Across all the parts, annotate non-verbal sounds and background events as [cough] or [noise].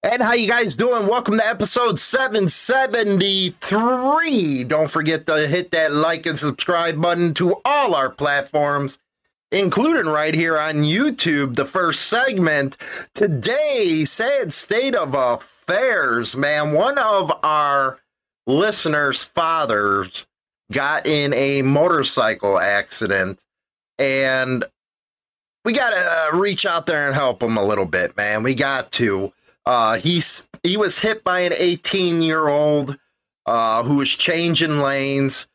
And how you guys doing? Welcome to episode 773. Don't forget to hit that like and subscribe button to all our platforms, including right here on YouTube, the first segment. Today, sad state of affairs, man. One of our listeners' fathers got in a motorcycle accident and we got to uh, reach out there and help him a little bit, man. We got to. Uh, he's he was hit by an 18 year old uh, who was changing lanes.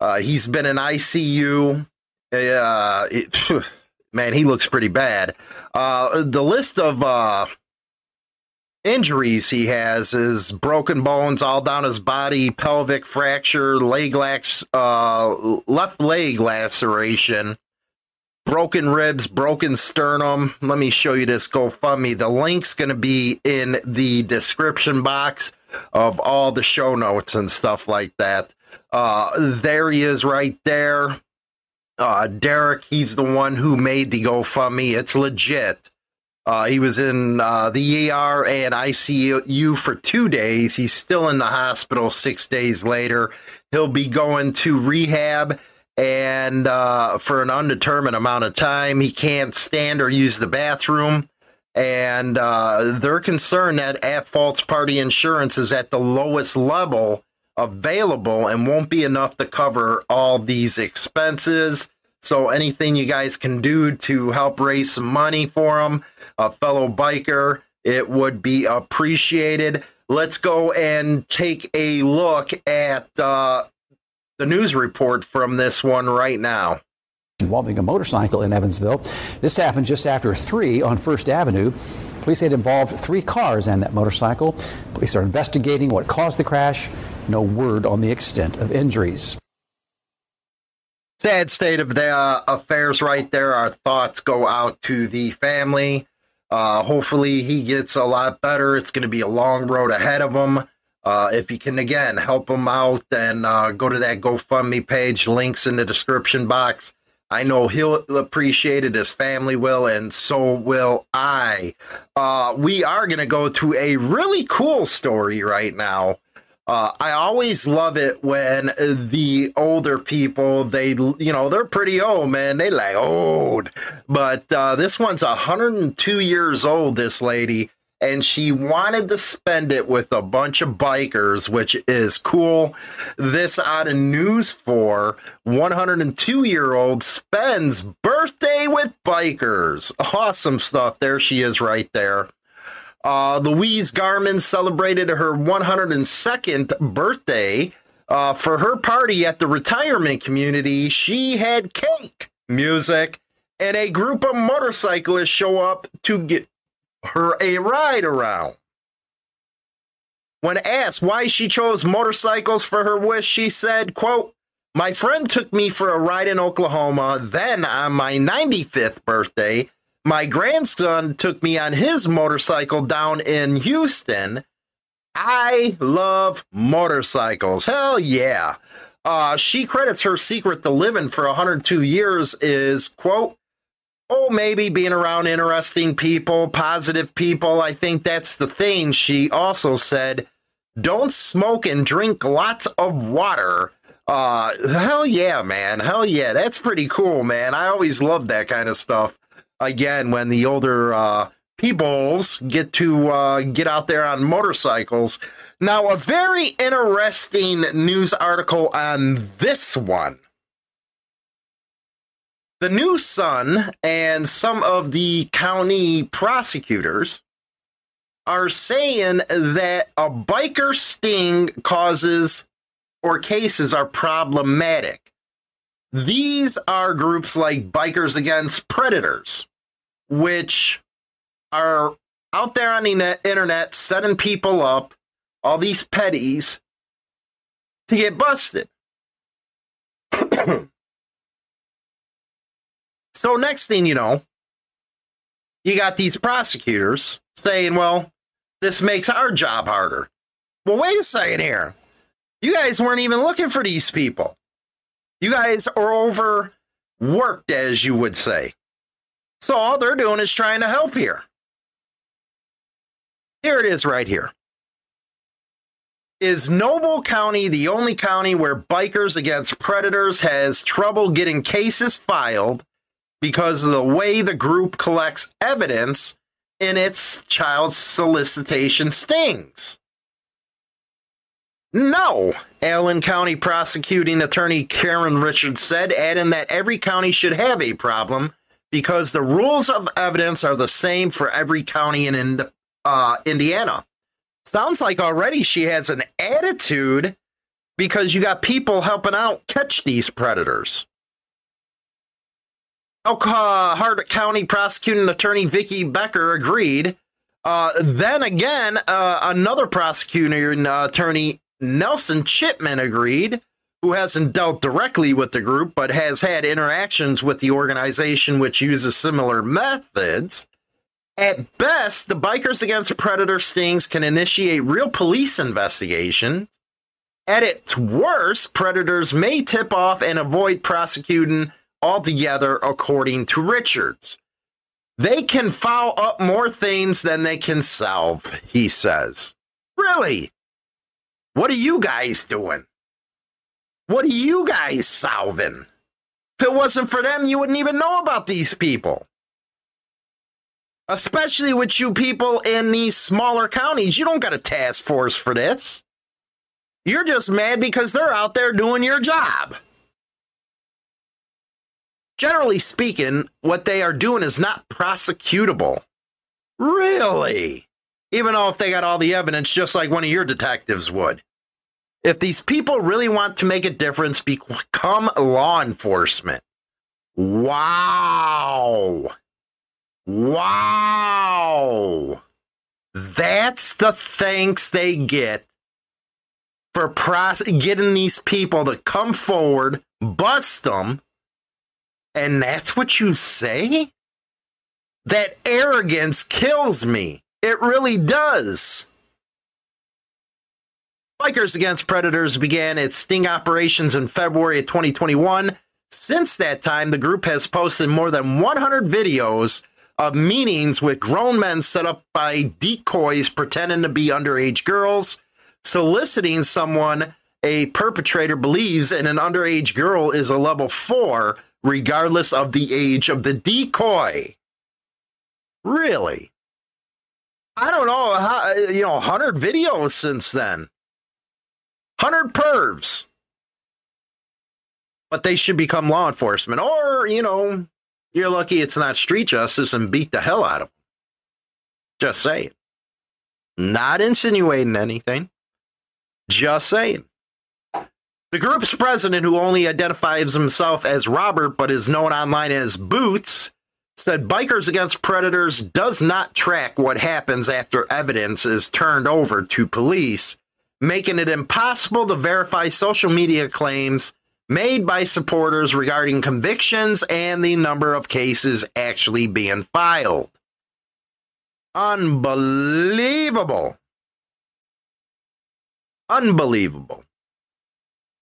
Uh, he's been in ICU. Uh, it, [sighs] man, he looks pretty bad. Uh, the list of uh, injuries he has is broken bones all down his body, pelvic fracture, leg lax, uh, left leg laceration broken ribs, broken sternum. Let me show you this GoFundMe. The link's going to be in the description box of all the show notes and stuff like that. Uh, there he is right there. Uh, Derek, he's the one who made the GoFundMe. It's legit. Uh, he was in uh, the ER and ICU for two days. He's still in the hospital six days later. He'll be going to rehab and uh, for an undetermined amount of time, he can't stand or use the bathroom. And uh, they're concerned that at fault party insurance is at the lowest level available and won't be enough to cover all these expenses. So, anything you guys can do to help raise some money for him, a fellow biker, it would be appreciated. Let's go and take a look at uh, the news report from this one right now. Involving a motorcycle in Evansville. This happened just after 3 on First Avenue. Police say it involved three cars and that motorcycle. Police are investigating what caused the crash. No word on the extent of injuries. Sad state of the uh, affairs right there. Our thoughts go out to the family. Uh, hopefully, he gets a lot better. It's going to be a long road ahead of him. Uh, if you can again help him out, then uh, go to that GoFundMe page. Links in the description box. I know he'll appreciate it, his family will, and so will I. Uh, we are going to go to a really cool story right now. Uh, I always love it when the older people, they, you know, they're pretty old, man. They like old. But uh, this one's 102 years old, this lady and she wanted to spend it with a bunch of bikers, which is cool. This out of news for 102 year old spends birthday with bikers. Awesome stuff. There she is right there. Uh, Louise Garman celebrated her 102nd birthday. Uh, for her party at the retirement community, she had cake, music, and a group of motorcyclists show up to get her a ride around. When asked why she chose motorcycles for her wish, she said, quote, my friend took me for a ride in Oklahoma. Then on my 95th birthday, my grandson took me on his motorcycle down in Houston. I love motorcycles. Hell yeah. Uh, she credits her secret to living for 102 years is, quote, Oh, maybe being around interesting people, positive people. I think that's the thing. She also said, don't smoke and drink lots of water. Uh, hell yeah, man. Hell yeah. That's pretty cool, man. I always love that kind of stuff. Again, when the older uh, peoples get to uh, get out there on motorcycles. Now, a very interesting news article on this one. The New Sun and some of the county prosecutors are saying that a biker sting causes or cases are problematic. These are groups like Bikers Against Predators, which are out there on the internet setting people up, all these petties to get busted. [clears throat] so, next thing you know, you got these prosecutors saying, well, this makes our job harder. Well, wait a second here. You guys weren't even looking for these people. You guys are overworked, as you would say. So all they're doing is trying to help here. Here it is right here. Is Noble County the only county where Bikers Against Predators has trouble getting cases filed because of the way the group collects evidence in its child solicitation stings? No, Allen County prosecuting attorney Karen Richards said, adding that every county should have a problem because the rules of evidence are the same for every county in uh, Indiana. Sounds like already she has an attitude because you got people helping out catch these predators. Elkhart County prosecuting attorney Vicki Becker agreed. Uh, then again, uh, another prosecuting uh, attorney Nelson Chipman agreed, who hasn't dealt directly with the group but has had interactions with the organization which uses similar methods. At best, the Bikers Against Predator stings can initiate real police investigations. At its worst, predators may tip off and avoid prosecuting altogether, according to Richards. They can foul up more things than they can solve, he says. Really? What are you guys doing? What are you guys solving? If it wasn't for them, you wouldn't even know about these people. Especially with you people in these smaller counties. You don't got a task force for this. You're just mad because they're out there doing your job. Generally speaking, what they are doing is not prosecutable. Really? Even though if they got all the evidence, just like one of your detectives would. If these people really want to make a difference, become law enforcement. Wow. Wow. That's the thanks they get for pros- getting these people to come forward, bust them, and that's what you say? That arrogance kills me. It really does. Bikers Against Predators began its sting operations in February of 2021. Since that time, the group has posted more than 100 videos of meetings with grown men set up by decoys pretending to be underage girls, soliciting someone a perpetrator believes in an underage girl is a level four, regardless of the age of the decoy. Really? I don't know uh, how, uh, you know, 100 videos since then. 100 pervs. But they should become law enforcement. Or, you know, you're lucky it's not street justice and beat the hell out of them. Just saying. Not insinuating anything. Just saying. The group's president, who only identifies himself as Robert but is known online as Boots, said Bikers Against Predators does not track what happens after evidence is turned over to police making it impossible to verify social media claims made by supporters regarding convictions and the number of cases actually being filed. Unbelievable. Unbelievable.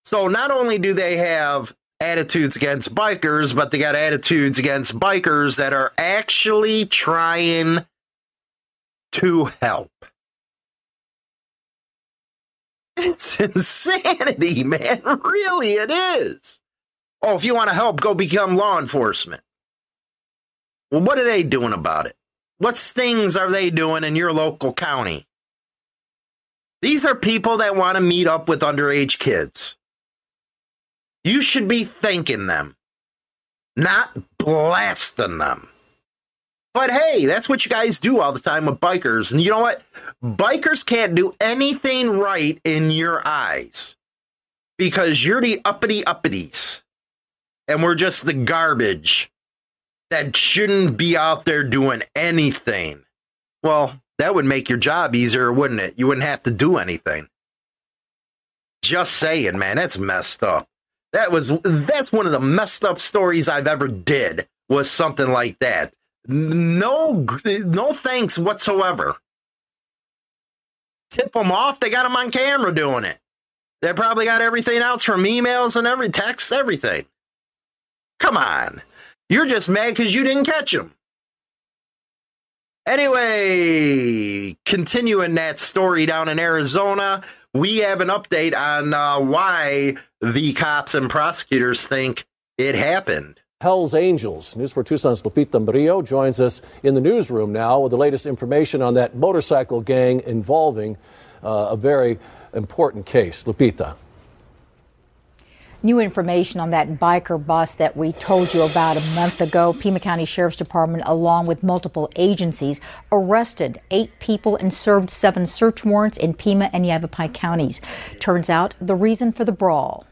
So, not only do they have attitudes against bikers, but they got attitudes against bikers that are actually trying to help. It's [laughs] insanity, man. Really, it is. Oh, if you want to help, go become law enforcement. Well, what are they doing about it? What things are they doing in your local county? These are people that want to meet up with underage kids. You should be thanking them, not blasting them. But hey, that's what you guys do all the time with bikers. And you know what? Bikers can't do anything right in your eyes because you're the uppity uppities. And we're just the garbage that shouldn't be out there doing anything. Well, That would make your job easier, wouldn't it? You wouldn't have to do anything. Just saying, man, that's messed up. That was that's one of the messed up stories I've ever did. Was something like that. No, no thanks whatsoever. Tip them off. They got them on camera doing it. They probably got everything else from emails and every text, everything. Come on. You're just mad because you didn't catch them. Anyway, continuing that story down in Arizona, we have an update on uh, why the cops and prosecutors think it happened. Hell's Angels. News 4 Tucson's Lupita Murillo joins us in the newsroom now with the latest information on that motorcycle gang involving uh, a very important case. Lupita new information on that biker bus that we told you about a month ago. Pima County Sheriff's Department, along with multiple agencies, arrested eight people and served seven search warrants in Pima and Yavapai counties. Turns out the reason for the brawl.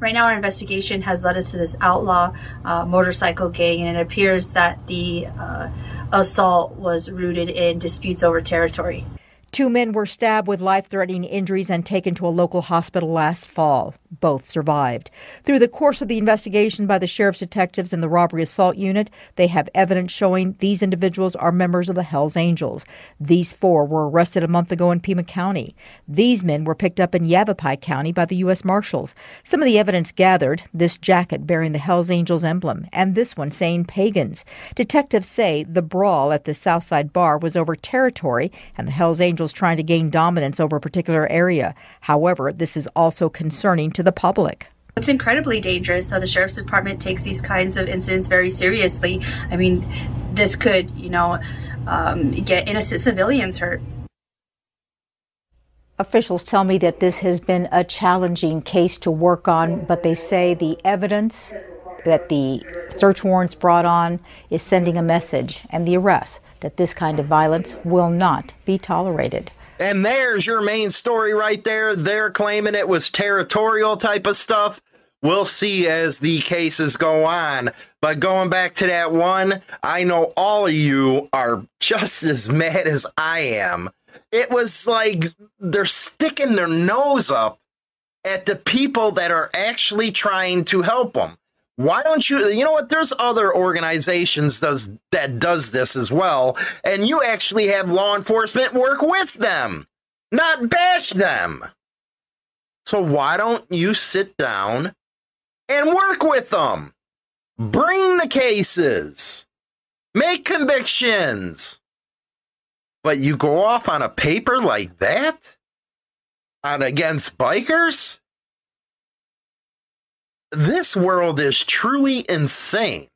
Right now, our investigation has led us to this outlaw uh, motorcycle gang, and it appears that the uh, assault was rooted in disputes over territory. Two men were stabbed with life threatening injuries and taken to a local hospital last fall. Both survived. Through the course of the investigation by the sheriff's detectives in the robbery assault unit, they have evidence showing these individuals are members of the Hells Angels. These four were arrested a month ago in Pima County. These men were picked up in Yavapai County by the U.S. Marshals. Some of the evidence gathered this jacket bearing the Hells Angels emblem, and this one saying pagans. Detectives say the brawl at the Southside Bar was over territory, and the Hells Angels trying to gain dominance over a particular area. However, this is also concerning to the public. It's incredibly dangerous. So the sheriff's department takes these kinds of incidents very seriously. I mean, this could, you know, um, get innocent civilians hurt. Officials tell me that this has been a challenging case to work on, but they say the evidence that the search warrants brought on is sending a message and the arrest that this kind of violence will not be tolerated. And there's your main story right there. They're claiming it was territorial type of stuff. We'll see as the cases go on. But going back to that one, I know all of you are just as [laughs] mad as I am. It was like they're sticking their nose up at the people that are actually trying to help them why don't you you know what there's other organizations does that does this as well and you actually have law enforcement work with them not bash them. So why don't you sit down and work with them? Bring the cases. Make convictions. But you go off on a paper like that? On against bikers this world is truly insane.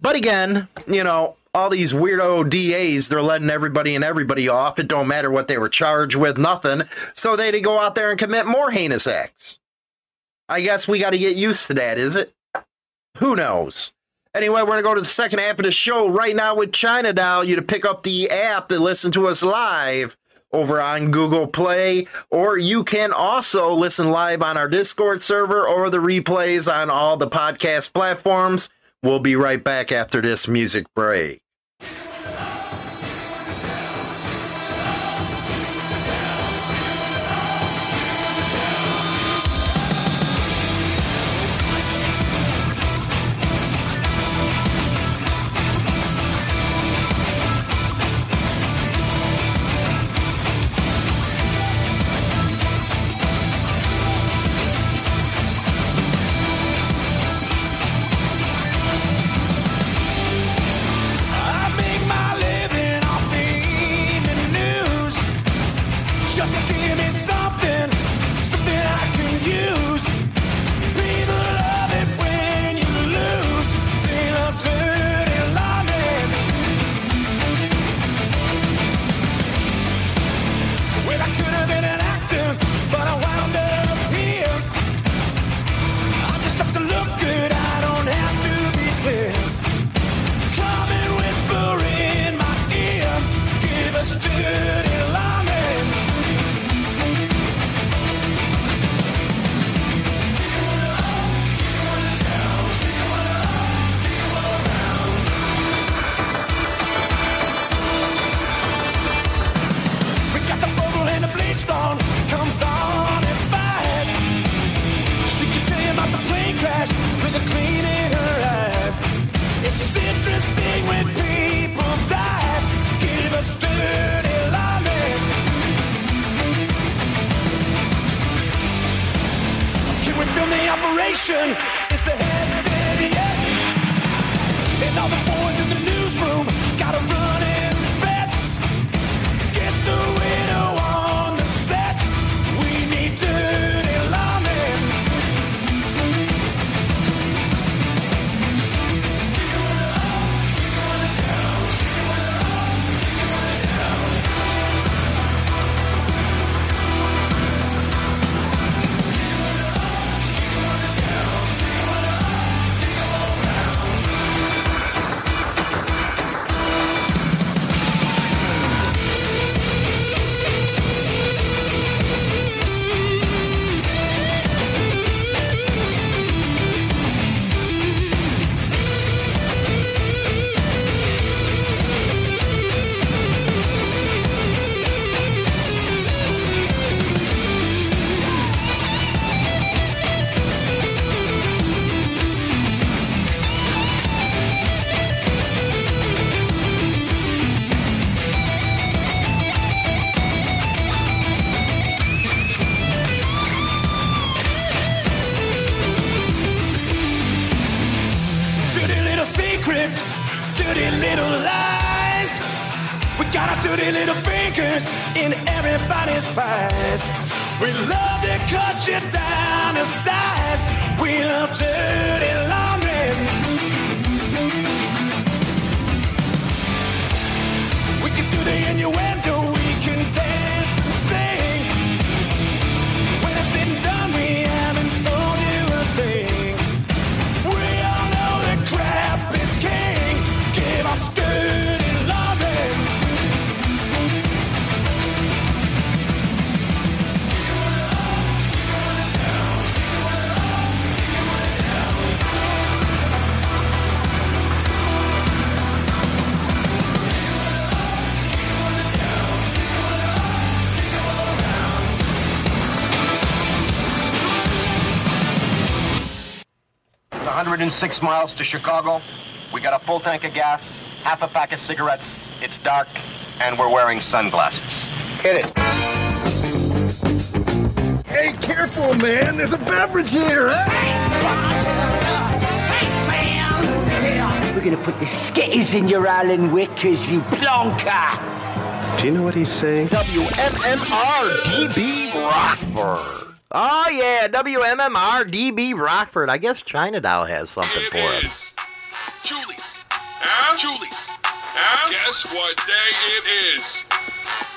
But again, you know, all these weirdo DAs, they're letting everybody and everybody off. It don't matter what they were charged with, nothing. So they go out there and commit more heinous acts. I guess we got to get used to that, is it? Who knows? Anyway, we're going to go to the second half of the show right now with China Doll. You to pick up the app and listen to us live over on Google Play, or you can also listen live on our Discord server or the replays on all the podcast platforms. We'll be right back after this music break. Dirty little fingers in everybody's pies. We love to cut you down to size. We love dirty 106 miles to Chicago. We got a full tank of gas, half a pack of cigarettes. It's dark, and we're wearing sunglasses. Hit it. Hey, careful, man. There's a beverage here. Hey! man We're gonna put the skitters in your Alan Whickers, you plonker! Do you know what he's saying? WMMR DB Rockford. Oh yeah, WMMR DB Rockford. I guess China Doll has something for us. Julie. Huh? Julie. Huh? Guess what day it is?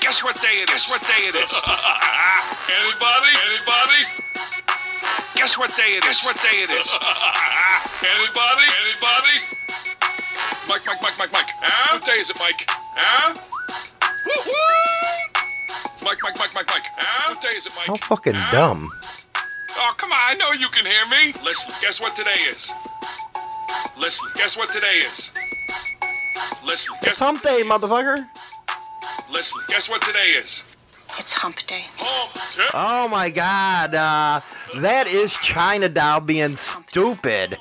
Guess what day it is? Guess what day it is? [laughs] Anybody? Anybody? Guess what day it is? Guess what day it is? [laughs] Anybody? Anybody? Mike, Mike, Mike, Mike, Mike. Huh? What day is it, Mike? Huh? Woo woo! Mike, Mike, Mike, Mike, Mike. Huh? What day is it, Mike? How fucking dumb. Oh, come on. I know you can hear me. Leslie, guess what today is? Leslie, guess what today is? Leslie, guess It's hump day, motherfucker. Leslie, guess what today is? It's hump day. Hump day. Oh my god, uh, that is China Doll being stupid.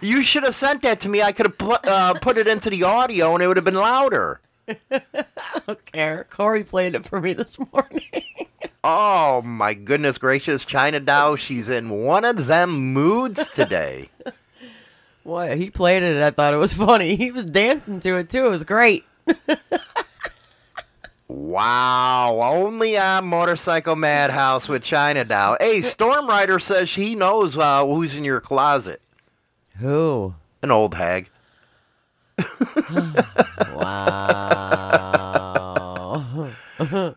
[laughs] you should have sent that to me. I could have put, uh, put it into the audio and it would have been louder. [laughs] don't care. Corey played it for me this morning. [laughs] Oh my goodness gracious, China Doll, she's in one of them moods today. [laughs] What? He played it. I thought it was funny. He was dancing to it too. It was great. Wow, only on Motorcycle Madhouse with China Doll. Hey, Storm Rider says she knows uh, who's in your closet. Who? An old hag wow. We're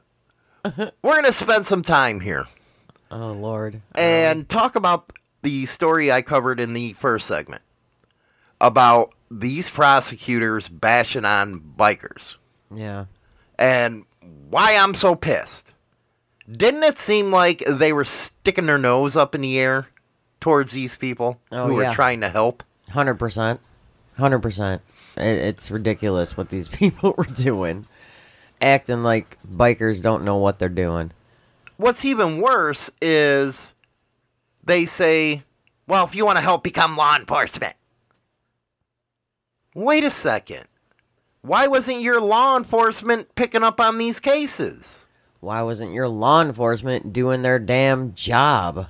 going to spend some time here. Oh, Lord. And um, talk about the story I covered in the first segment about these prosecutors bashing on bikers. Yeah. And why I'm so pissed. Didn't it seem like they were sticking their nose up in the air towards these people oh, who yeah. were trying to help? 100%. 100%. It's ridiculous what these [laughs] people were doing, acting like bikers don't know what they're doing. What's even worse is they say, well, if you want to help become law enforcement. Wait a second. Why wasn't your law enforcement picking up on these cases? Why wasn't your law enforcement doing their damn job?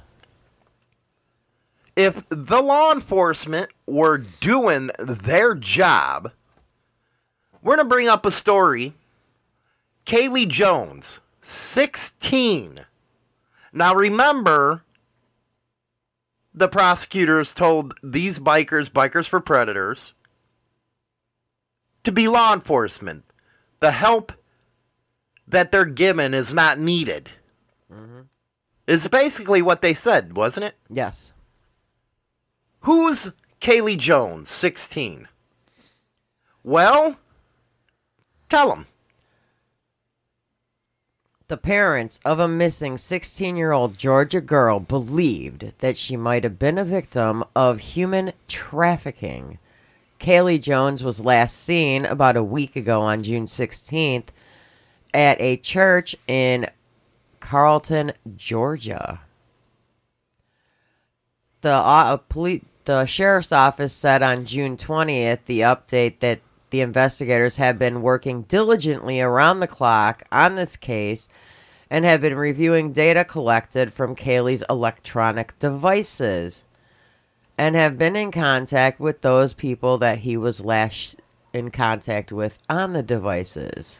If the law enforcement were doing their job, we're going to bring up a story. Kaylee Jones, 16. Now remember, the prosecutors told these bikers, Bikers for Predators, to be law enforcement. The help that they're given is not needed. Mm-hmm. Is basically what they said, wasn't it? Yes. Who's Kaylee Jones, 16? Well, tell them. The parents of a missing 16 year old Georgia girl believed that she might have been a victim of human trafficking. Kaylee Jones was last seen about a week ago on June 16th at a church in Carlton, Georgia. The uh, poli- the sheriff's office said on June 20th the update that the investigators have been working diligently around the clock on this case and have been reviewing data collected from Kaylee's electronic devices and have been in contact with those people that he was last in contact with on the devices.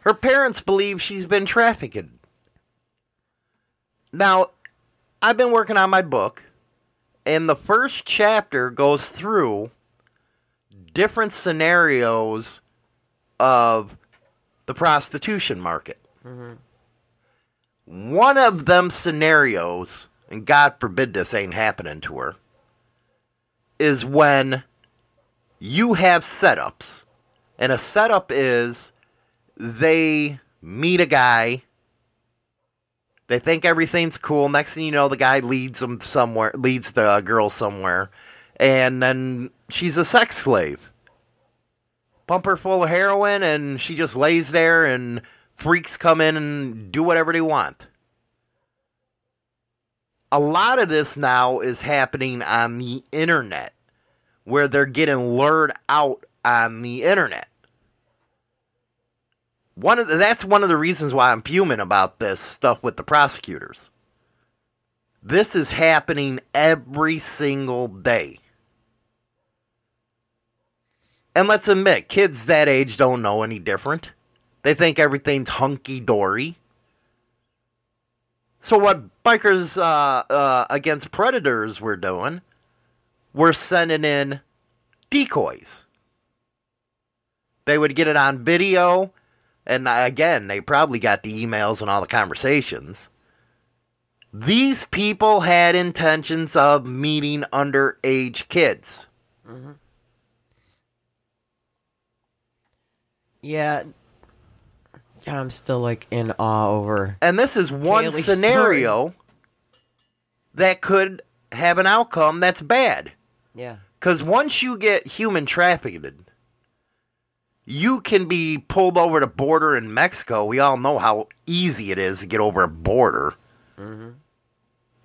Her parents believe she's been trafficked. Now, I've been working on my book, and the first chapter goes through different scenarios of the prostitution market. Mm-hmm. One of them scenarios, and God forbid this ain't happening to her, is when you have setups. And a setup is they meet a guy. They think everything's cool. Next thing you know, the guy leads them somewhere, leads the girl somewhere, and then she's a sex slave. Pump her full of heroin, and she just lays there, and freaks come in and do whatever they want. A lot of this now is happening on the internet, where they're getting lured out on the internet one of the, that's one of the reasons why I'm fuming about this stuff with the prosecutors. This is happening every single day. And let's admit, kids that age don't know any different. They think everything's hunky dory. So what bikers uh, uh, against predators were doing, were sending in decoys. They would get it on video and again, they probably got the emails and all the conversations. These people had intentions of meeting underage kids. Mm-hmm. Yeah. Yeah, I'm still like in awe over. And this is one Kaylee's scenario that could have an outcome that's bad. Yeah. Because once you get human trafficked, you can be pulled over the border in Mexico. We all know how easy it is to get over a border. Mm-hmm.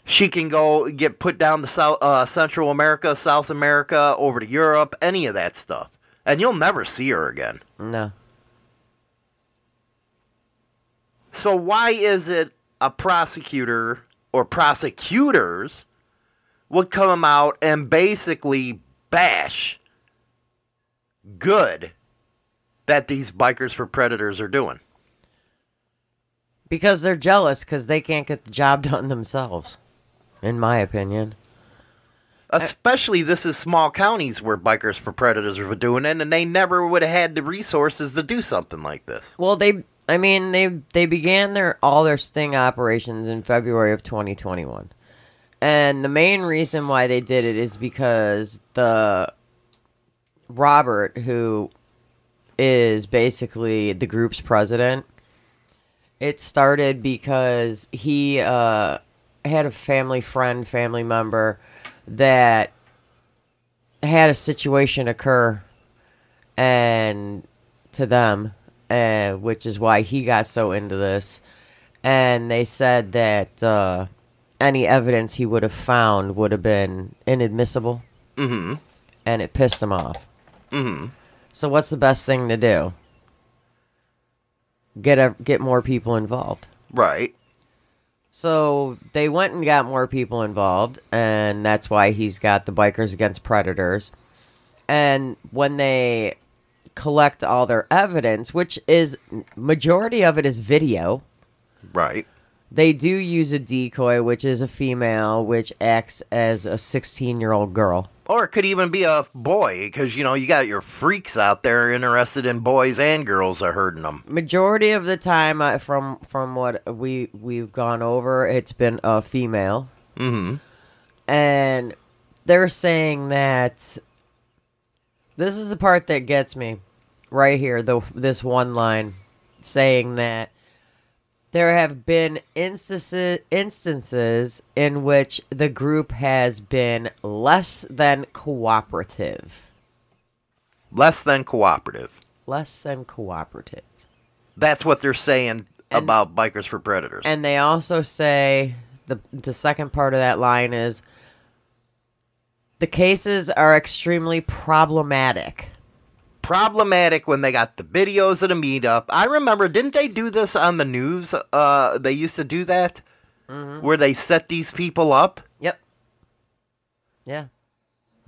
She can go get put down to South, uh, Central America, South America, over to Europe, any of that stuff. And you'll never see her again. No. So why is it a prosecutor or prosecutors would come out and basically bash good that these bikers for predators are doing? Because they're jealous because they can't get the job [laughs] done themselves, in my opinion. Especially this is small counties where bikers for predators are doing it, and they never would have had the resources to do something like this. Well, they, I mean, they they began their all their sting operations in February of 2021, and the main reason why they did it is because the Robert, who is basically the group's president, it started because he uh, had a family friend, family member that had a situation occur and to them, uh, which is why he got so into this. And they said that uh, any evidence he would have found would have been inadmissible, Mm-hmm. and it pissed him off. Mm-hmm. So, what's the best thing to do? Get a, get more people involved. Right. So they went and got more people involved, and that's why he's got the Bikers Against Predators. And when they collect all their evidence, which is majority of it is video, Right. they do use a decoy, which is a female, which acts as a 16 year old girl. Or it could even be a boy, because, you know, you got your freaks out there interested in boys and girls are hurting them. Majority of the time, uh, from from what we we've gone over, it's been a female, Mm-hmm. and they're saying that this is the part that gets me right here. The this one line saying that there have been instances instances in which the group has been less than cooperative. Less than cooperative. Less than cooperative. That's what they're saying about Bikers for Predators. And they also say the the second part of that line is the cases are extremely problematic. Problematic when they got the videos at a meetup. I remember, didn't they do this on the news? Uh, they used to do that where they set these people up. Yep. Yeah.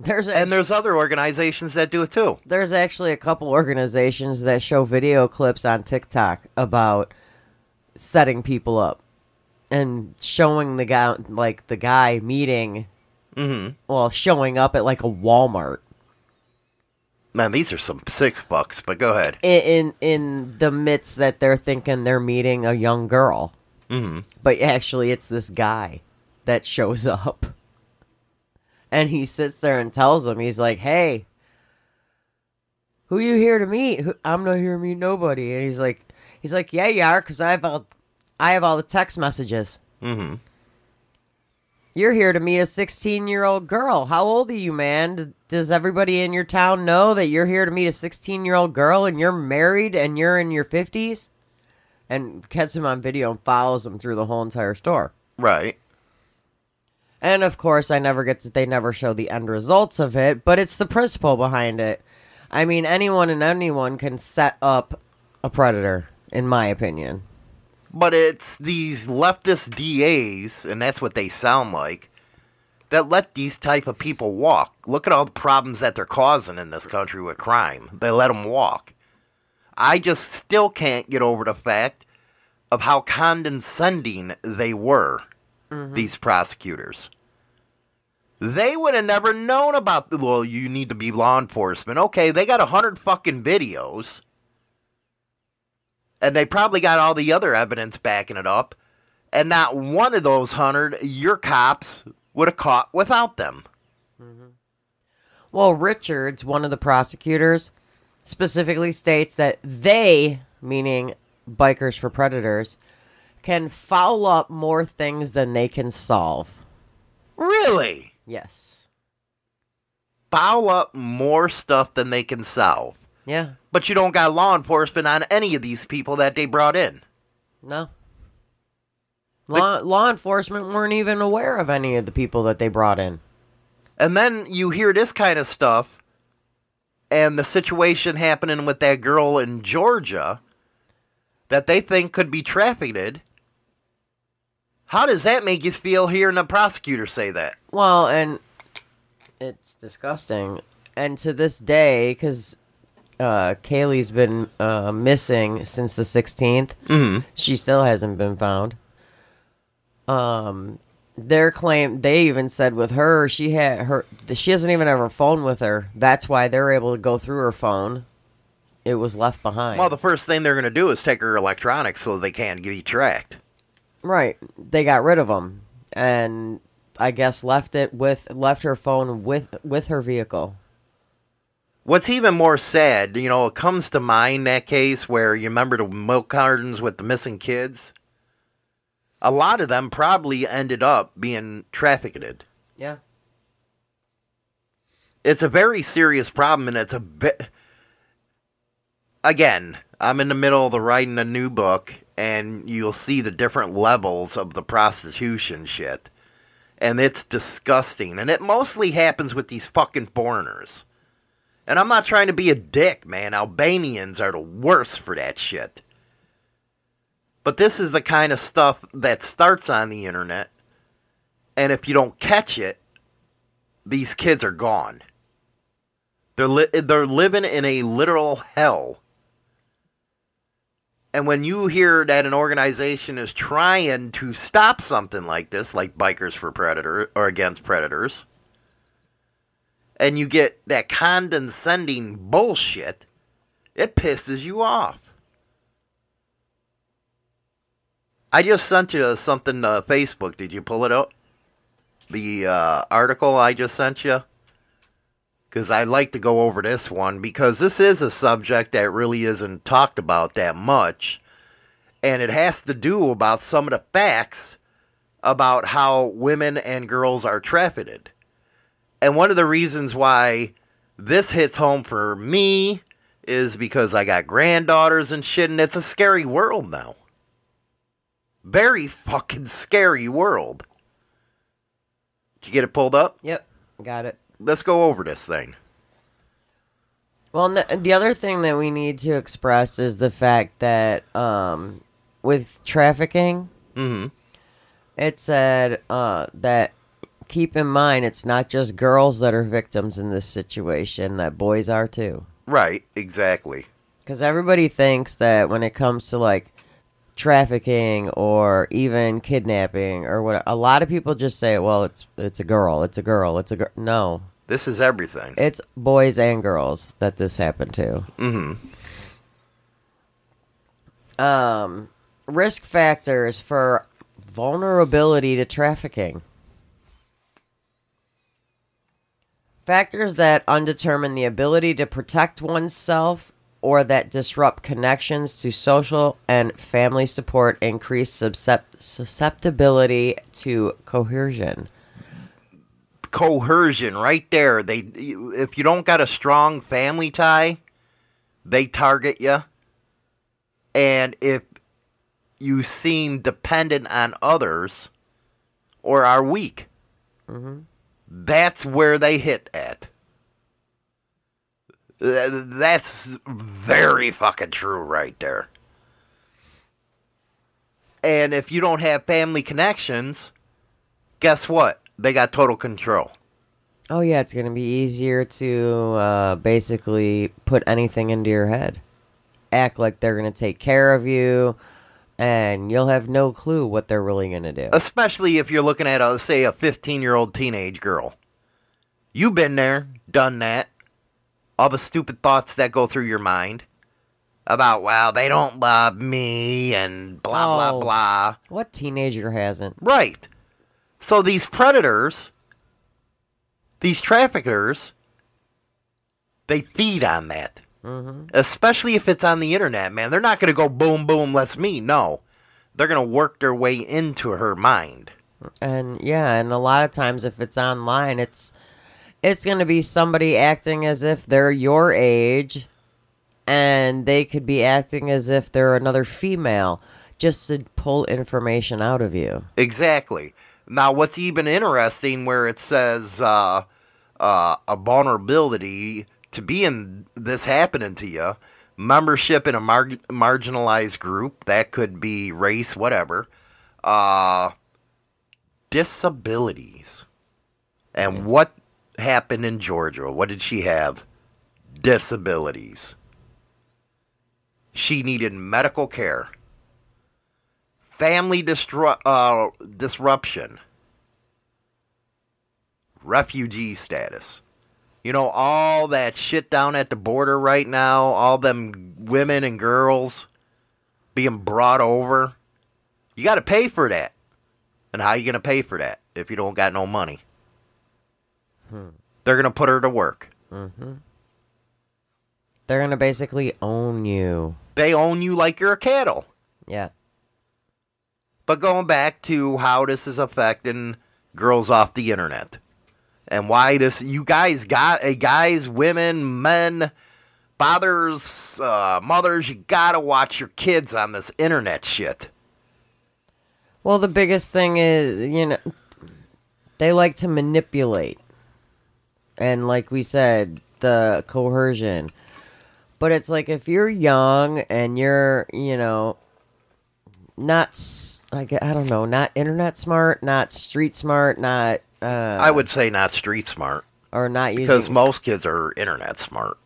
There's and there's other organizations that do it too. There's actually a couple organizations that show video clips on TikTok about setting people up and showing the guy like the guy meeting Mhm. well showing up at like a Walmart Man, these are some six bucks. But go ahead. in in, in the midst that they're thinking they're meeting a young girl Mhm. but actually it's this guy that shows up and he sits there and tells him he's like hey who you here to meet i'm not here to meet nobody and he's like he's like yeah you are because i have all i have all the text messages Mm-hmm. You're here to meet a 16 year old girl how old are you man does everybody in your town know that you're here to meet a 16 year old girl and you're married and you're in your 50s and catches him on video and follows him through the whole entire store Right. and of course, I never get to, they never show the end results of it, but it's the principle behind it. I mean, anyone and anyone can set up a predator, in my opinion. But it's these leftist DAs, and that's what they sound like, that let these type of people walk. Look at all the problems that they're causing in this country with crime. They let them walk. I just still can't get over the fact of how condescending they were, mm-hmm. these prosecutors. They would have never known about the well, you need to be law enforcement. Okay, they got a hundred fucking videos. And they probably got all the other evidence backing it up. And not one of those hundred your cops would have caught without them. Mm-hmm. Well, Richards, one of the prosecutors, specifically states that they, meaning bikers for predators, can foul up more things than they can solve. Really? Yes. Foul up more stuff than they can solve. Yeah. But you don't got law enforcement on any of these people that they brought in. No. Law, law enforcement weren't even aware of any of the people that they brought in. And then you hear this kind of stuff, and the situation happening with that girl in Georgia that they think could be trafficked. How does that make you feel hearing a prosecutor say that? Well, and it's disgusting. And to this day, because uh, Kaylee's been uh, missing since the 16th, Mhm. she still hasn't been found. Um, their claim, they even said with her, she had her, she doesn't even have her phone with her. That's why they're able to go through her phone. It was left behind. Well, the first thing they're going to do is take her electronics so they can't be tracked. Right. They got rid of them, and I guess left it with left her phone with with her vehicle. What's even more sad, you know, it comes to mind that case where you remember the milk cartons with the missing kids? A lot of them probably ended up being trafficked. Yeah. It's a very serious problem, and it's a bit. Again, I'm in the middle of the writing a new book, and you'll see the different levels of the prostitution shit. And it's disgusting. And it mostly happens with these fucking foreigners. And I'm not trying to be a dick, man. Albanians are the worst for that shit. But this is the kind of stuff that starts on the internet. And if you don't catch it, these kids are gone. They're li- they're living in a literal hell. And when you hear that an organization is trying to stop something like this, like Bikers for Predator or Against Predators, and you get that condescending bullshit, it pisses you off. I just sent you something to Facebook. Did you pull it up? The uh, article I just sent you? Because I'd like to go over this one because this is a subject that really isn't talked about that much. And it has to do about some of the facts about how women and girls are trafficked. And one of the reasons why this hits home for me is because I got granddaughters and shit, and it's a scary world now. Very fucking scary world. Did you get it pulled up? Yep, got it. Let's go over this thing. Well, the, the other thing that we need to express is the fact that um, with trafficking, mm-hmm. it said uh, that keep in mind it's not just girls that are victims in this situation; that boys are too. Right, exactly. Because everybody thinks that when it comes to like trafficking or even kidnapping or what, a lot of people just say, "Well, it's it's a girl, it's a girl, it's a girl." No, This is everything. it's boys and girls that this happened to. Mm-hmm. Um, risk factors for vulnerability to trafficking. Factors that undetermine the ability to protect oneself or that disrupt connections to social and family support increase susceptibility to coercion. Coercion, right there. They, if you don't got a strong family tie, they target you. And if you seem dependent on others or are weak, Mhm. That's where they hit at. That's very fucking true right there. And if you don't have family connections, guess what? They got total control. Oh yeah, it's gonna be easier to uh, basically put anything into your head. Act like they're gonna take care of you, and you'll have no clue what they're really gonna do. Especially if you're looking at, a, say, a 15 year old teenage girl. You've been there, done that. All the stupid thoughts that go through your mind about, well, they don't love me and blah, blah, Oh. blah. What teenager hasn't? Right. So these predators, these traffickers, they feed on that. Mm-hmm. Especially if it's on the internet, man. They're not going to go boom, boom, let's me. No. They're going to work their way into her mind. And yeah, and a lot of times if it's online, it's it's gonna be somebody acting as if they're your age, and they could be acting as if they're another female, just to pull information out of you. Exactly. Now, what's even interesting where it says uh, uh, a vulnerability to be in this happening to you, membership in a mar- marginalized group, that could be race, whatever, uh, disabilities. And what happened in Georgia? What did she have? Disabilities. She needed medical care family distru- uh, disruption, refugee status. You know, all that shit down at the border right now, all them women and girls being brought over. You got to pay for that. And how you going to pay for that if you don't got no money? Hmm. They're going to put her to work. Mm-hmm. They're gonna basically own you. They own you like you're a cattle. Yeah. But going back to how this is affecting girls off the internet and why this, you guys got a guys, women, men, fathers, uh, mothers, you gotta watch your kids on this internet shit. Well, the biggest thing is, you know, they like to manipulate. And like we said, the coercion. But it's like if you're young and you're, you know, not like I don't know, not internet smart, not street smart, not uh, I would say not street smart or not using because most kids are internet smart.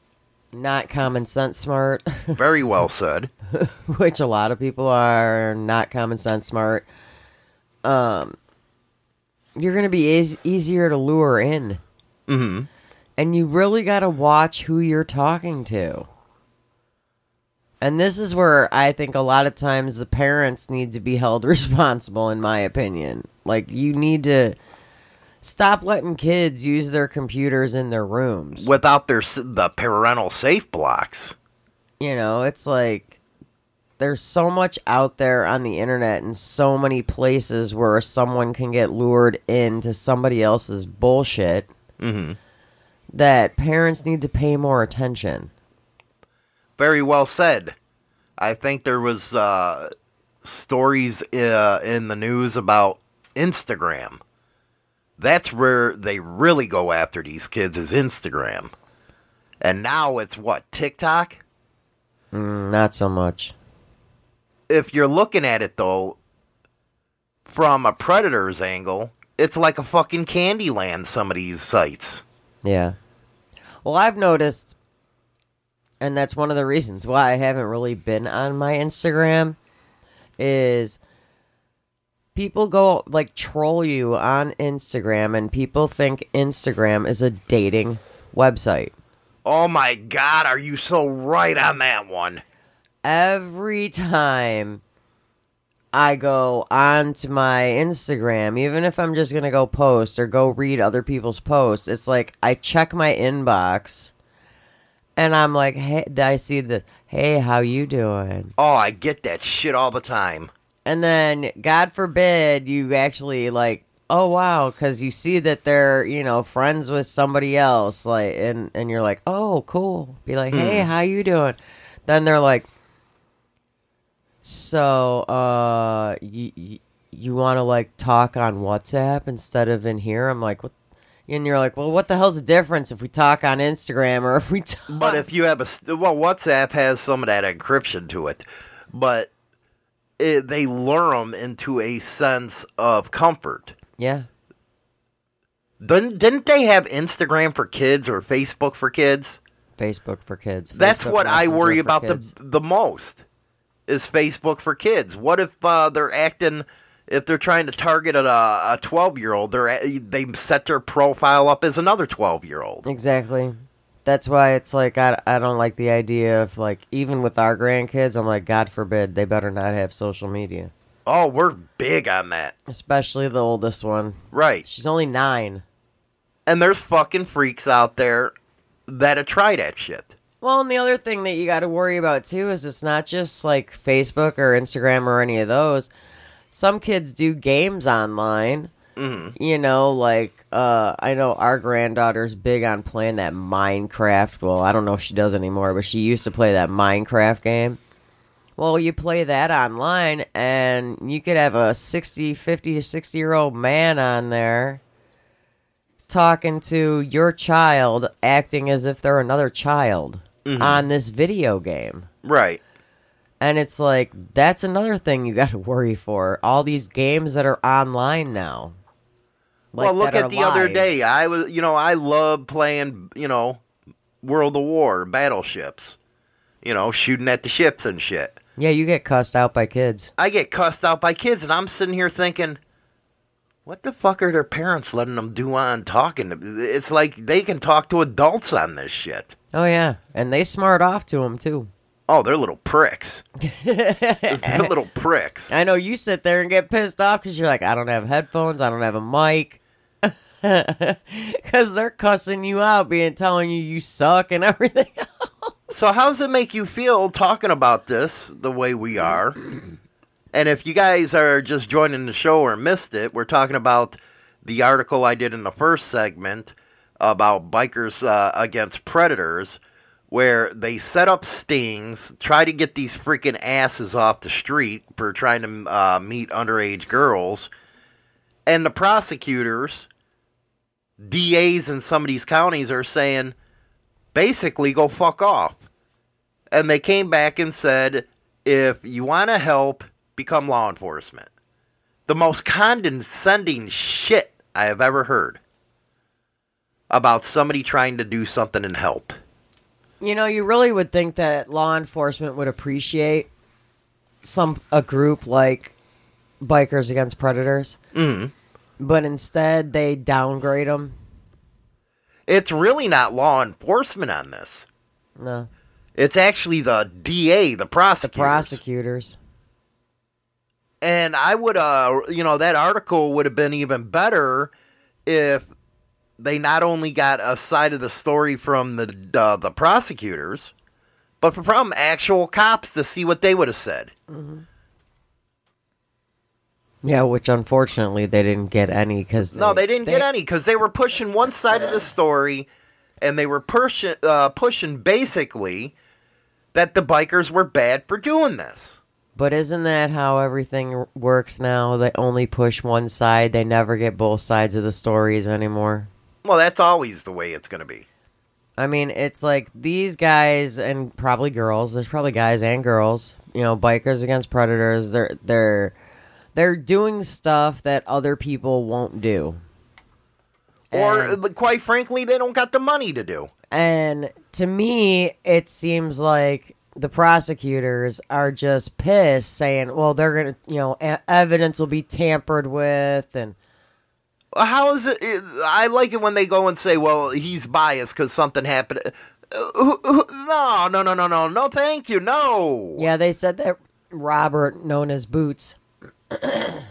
not common sense smart, [laughs] Very well said. [laughs] which a lot of people are not common sense smart. Um, you're gonna be eas easier to lure in, Mm-hmm. and you really got to watch who you're talking to. And this is where I think a lot of times the parents need to be held [laughs] responsible, in my opinion. Like, you need to stop letting kids use their computers in their rooms. Without their the parental safe blocks. You know, it's like there's so much out there on the internet and so many places where someone can get lured into somebody else's bullshit Mm-hmm. that parents need to pay more attention. Very well said. I think there was uh, stories uh, in the news about Instagram. That's where they really go after these kids is Instagram. And now it's what TikTok. Mm, not so much. If you're looking at it though, from a predator's angle, it's like a fucking candy land. Some of these sites. Yeah. Well, I've noticed, and that's one of the reasons why I haven't really been on my Instagram, is people go like troll you on Instagram, and people think Instagram is a dating website. Oh my god, are you so right on that one? Every time I go onto my Instagram, even if I'm just gonna go post or go read other people's posts, it's like I check my inbox and I'm like, hey, I see the, hey, how you doing? Oh, I get that shit all the time. And then, God forbid, you actually like, oh wow, because you see that they're, you know, friends with somebody else, like, and and you're like, oh, cool. Be like, hey, Hmm. how you doing? Then they're like, so, uh, you you, you want to like talk on WhatsApp instead of in here? I'm like, what? And you're like, well, what the hell's the difference if we talk on Instagram or if we [laughs] talk? But if you have a well, WhatsApp has some of that encryption to it, but it, they lure them into a sense of comfort. yeah, Didn't didn't they have Instagram for kids or Facebook for kids? Facebook for kids. That's Facebook what I worry about kids. the the most is Facebook for kids. What if uh, they're acting? If they're trying to target a a twelve year old, they're they set their profile up as another twelve year old. Exactly. That's why it's like I, I don't like the idea of like even with our grandkids, I'm like God forbid they better not have social media. Oh, we're big on that, Especially the oldest one. right? She's only nine. And there's fucking freaks out there that'll try that shit. Well, and the other thing that you got to worry about too is it's not just like Facebook or Instagram or any of those. Some kids do games online. Mm-hmm. You know, like uh, I know our granddaughter's big on playing that Minecraft. Well, I don't know if she does anymore, but she used to play that Minecraft game. Well, you play that online, and you could have a 60, 50, 60 year old man on there talking to your child, acting as if they're another child on this video game. Right. And it's like, that's another thing you got to [laughs] worry for. All these games that are online now. Like, well, look at the other day. I was, you know, I love playing, you know, World of War, battleships. You know, shooting at the ships and shit. Yeah, you get cussed out by kids. I get cussed out by kids, and I'm sitting here thinking, what the fuck are their parents letting them do on talking? It's like they can talk to adults on this shit. Oh, yeah. And they smart off to them, too. Oh, they're little pricks. [laughs] they're little pricks. I know you sit there and get pissed off because you're like, I don't have headphones, I don't have a mic. [laughs] Because they're cussing you out, being telling you you suck and [laughs] everything. else. So, how does it make you feel talking about this the way we are? And if you guys are just joining the show or missed it, we're talking about the article I did in the first segment about bikers uh, against predators, where they set up stings, try to get these freaking asses off the street for trying to uh, meet underage girls, and the prosecutors, DAs in some of these counties are saying, basically go fuck off. And they came back and said, if you want to help become law enforcement. The most condescending shit I have ever heard about somebody trying to do something and help. You know, you really would think that law enforcement would appreciate some a group like Bikers Against Predators, Mhm. But instead they downgrade them. It's really not law enforcement on this. No, It's actually the DA, the prosecutors. prosecutors. And I would, uh, you know, that article would have been even better if they not only got a side of the story from the uh, the prosecutors, but from actual cops to see what they would have said. Yeah, which unfortunately they didn't get any because no, they didn't get any because they were pushing one side of the story, and they were pushing uh, pushing basically that the bikers were bad for doing this. But isn't that how everything works now? They only push one side. They never get both sides of the stories anymore. Well, that's always the way it's going to be. I mean, it's like these guys and probably girls. There's probably guys and girls. You know, bikers against predators. They're they're they're doing stuff that other people won't do. Or, And- quite frankly, they don't got the money to do. And to me, it seems like the prosecutors are just pissed, saying, "Well, they're gonna, you know, evidence will be tampered with," and How is it? I like it when they go and say, "Well, he's biased because something happened." Uh, No, no, no, no, no, no. Thank you. No. Yeah, they said that Robert, known as Boots, [clears throat]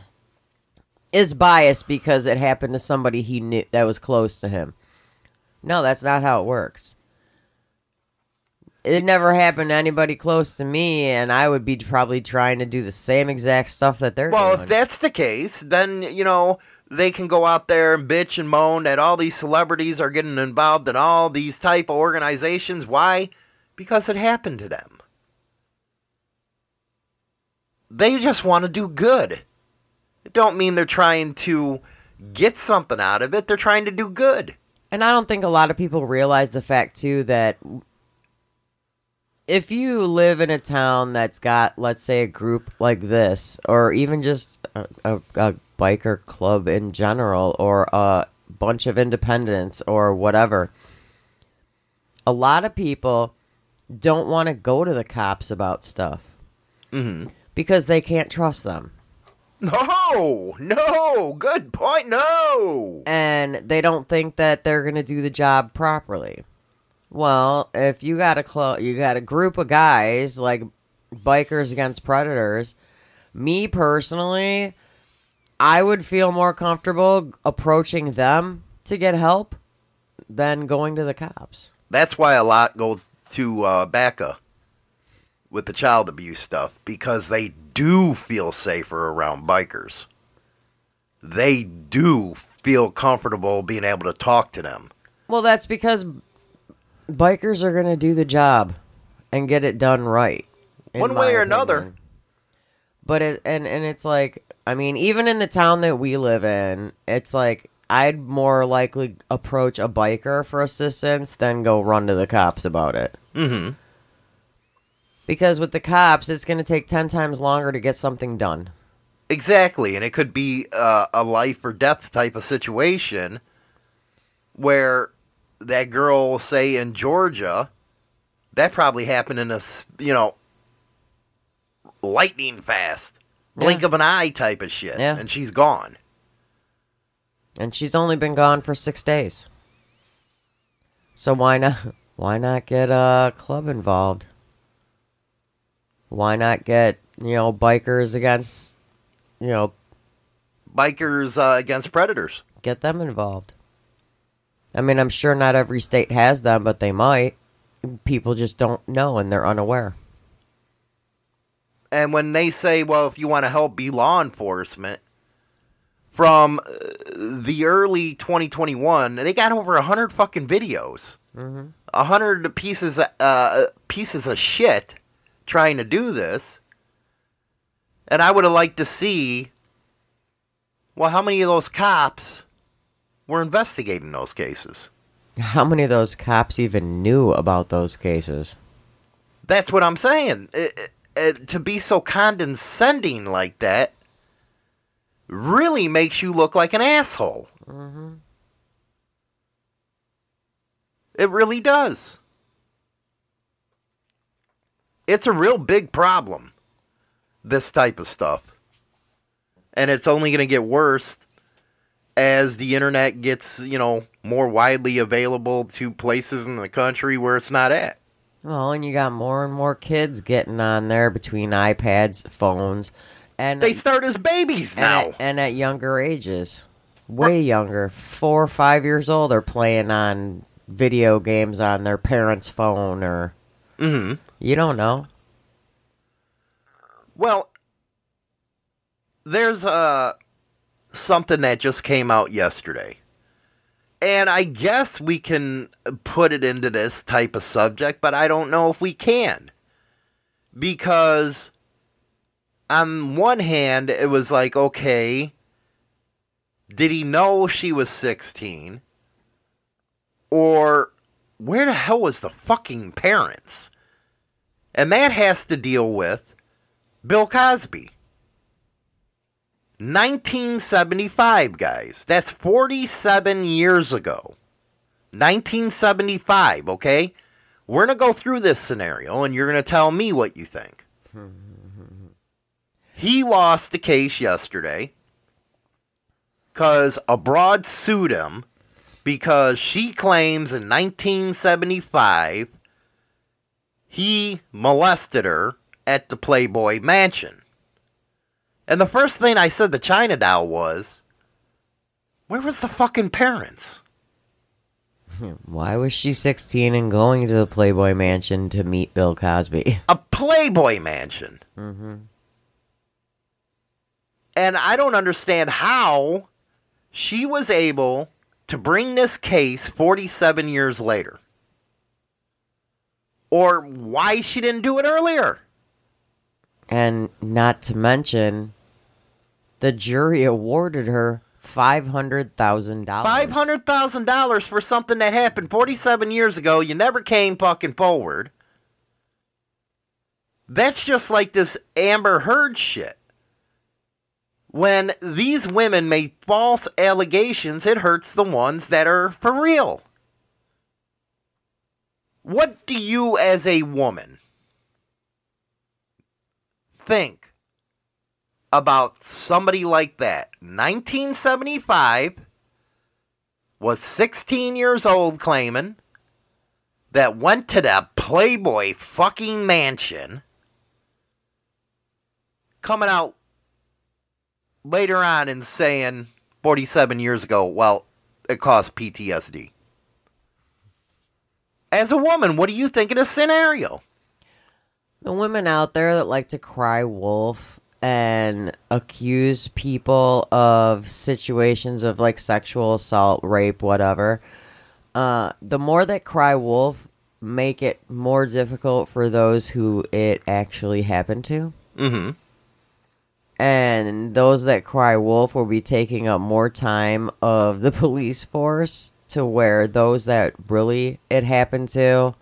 is biased because it happened to somebody he knew that was close to him. No, that's not how it works. It never happened to anybody close to me, and I would be probably trying to do the same exact stuff that they're Well, doing. if that's the case, then you know they can go out there and bitch and moan that all these celebrities are getting involved in all these type of organizations. Why? Because it happened to them. They just want to do good. It don't mean they're trying to get something out of it. They're trying to do good. And I don't think a lot of people realize the fact too that if you live in a town that's got, let's say, a group like this, or even just a, a, a biker club in general, or a bunch of independents, or whatever, a lot of people don't want to go to the cops about stuff Mm-hmm. Because they can't trust them. No, no, good point. No. and they don't think that they're going to do the job properly. Well, if you got a clo- you got a group of guys like bikers against predators, me personally, I would feel more comfortable approaching them to get help than going to the cops. That's why a lot go to uh, BACA with the child abuse stuff because they do feel safer around bikers. They do feel comfortable being able to talk to them. Well, that's because bikers are going to do the job and get it done right. One way or another. But it and and it's like I mean, even in the town that we live in, it's like I'd more likely approach a biker for assistance than go run to the cops about it. Mm-hmm. Because with the cops, it's going to take 10 times longer to get something done. Exactly, and it could be uh, a life or death type of situation where that girl, say in Georgia, that probably happened in a, you know lightning fast, blink Yeah. of an eye type of shit, Yeah. and she's gone. And she's only been gone for 6 days. So why not [laughs] why not get a club involved? Why not get, you know, bikers against, you know, Bikers uh, against predators. get them involved. I mean, I'm sure not every state has them, but they might. People just don't know and they're unaware. And when they say, well, if you want to help be law enforcement, from uh, the early 2021, they got over 100 fucking videos. Mm-hmm. A 100 pieces, uh, pieces of shit trying to do this. And I would have liked to see, well, how many of those cops were investigating those cases? How many of those cops even knew about those cases? That's what I'm saying. It- it- to be so condescending like that really makes you look like an asshole. Mm-hmm. It really does. It's a real big problem, this type of stuff. And it's only going to get worse as the internet gets, you know, more widely available to places in the country where it's not at. Well, and you got more and more kids getting on there between iPads, phones, and They start as babies now. at, and at younger ages, way younger, four or five years old, are playing on video games on their parents' phone, or Mhm. You don't know. Well, there's uh something that just came out yesterday. And I guess we can put it into this type of subject, but I don't know if we can. Because on one hand, it was like, okay, did he know she was 16? Or where the hell was the fucking parents? And that has to deal with Bill Cosby. 1975, guys. That's 47 years ago. 1975, okay? We're going to go through this scenario and you're going to tell me what you think. [laughs] he lost the case yesterday because a broad sued him because she claims in 1975 he molested her at the Playboy Mansion. And the first thing I said to China Doll was, where was the fucking parents? [laughs] Why was she 16 and going to the Playboy Mansion to meet Bill Cosby? [laughs] A Playboy Mansion. Mm-hmm. And I don't understand how she was able to bring this case 47 years later. Or why she didn't do it earlier. And not to mention, the jury awarded her five hundred thousand dollars. Five hundred thousand dollars for something that happened forty-seven years ago. You never came fucking forward. That's just like this Amber Heard shit. When these women make false allegations, it hurts the ones that are for real. What do you, as a woman, think about somebody like that? 1975 was 16 years old claiming that went to the Playboy fucking mansion coming out later on and saying 47 years ago, well, it caused PTSD. As a woman, what do you think of this scenario? The women out there that like to cry wolf and accuse people of situations of like sexual assault, rape, whatever. Uh, the more that cry wolf, make it more difficult for those who it actually happened to. Mm-hmm. And those that cry wolf will be taking up more time of the [laughs] police force to where those that really it happened to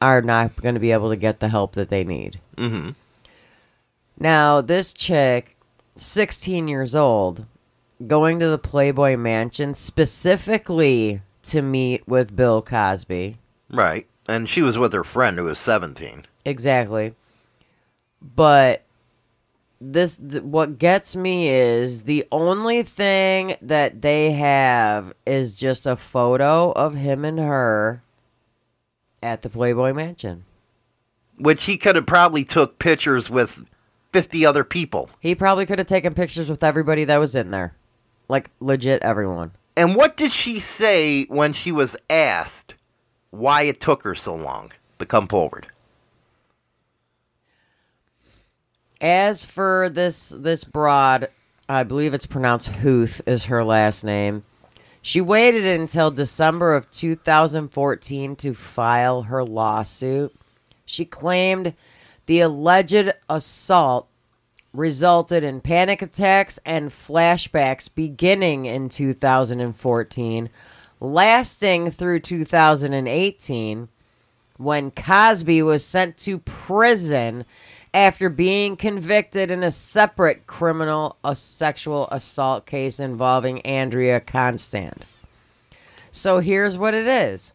are not going to be able to get the help that they need. Mm-hmm. Now, this chick, 16 years old, going to the Playboy Mansion specifically to meet with Bill Cosby. Right. And she was with her friend who was 17. Exactly. But this th- what gets me is the only thing that they have is just a photo of him and her at the Playboy Mansion. Which he could have probably took pictures with 50 other people. He probably could have taken pictures with everybody that was in there. Like legit everyone. And what did she say when she was asked why it took her so long to come forward? As for this this broad, I believe it's pronounced Huth is her last name. She waited until December of 2014 to file her lawsuit. She claimed the alleged assault resulted in panic attacks and flashbacks beginning in 2014, lasting through 2018 when Cosby was sent to prison after being convicted in a separate criminal a sexual assault case involving Andrea Constand. So here's what it is.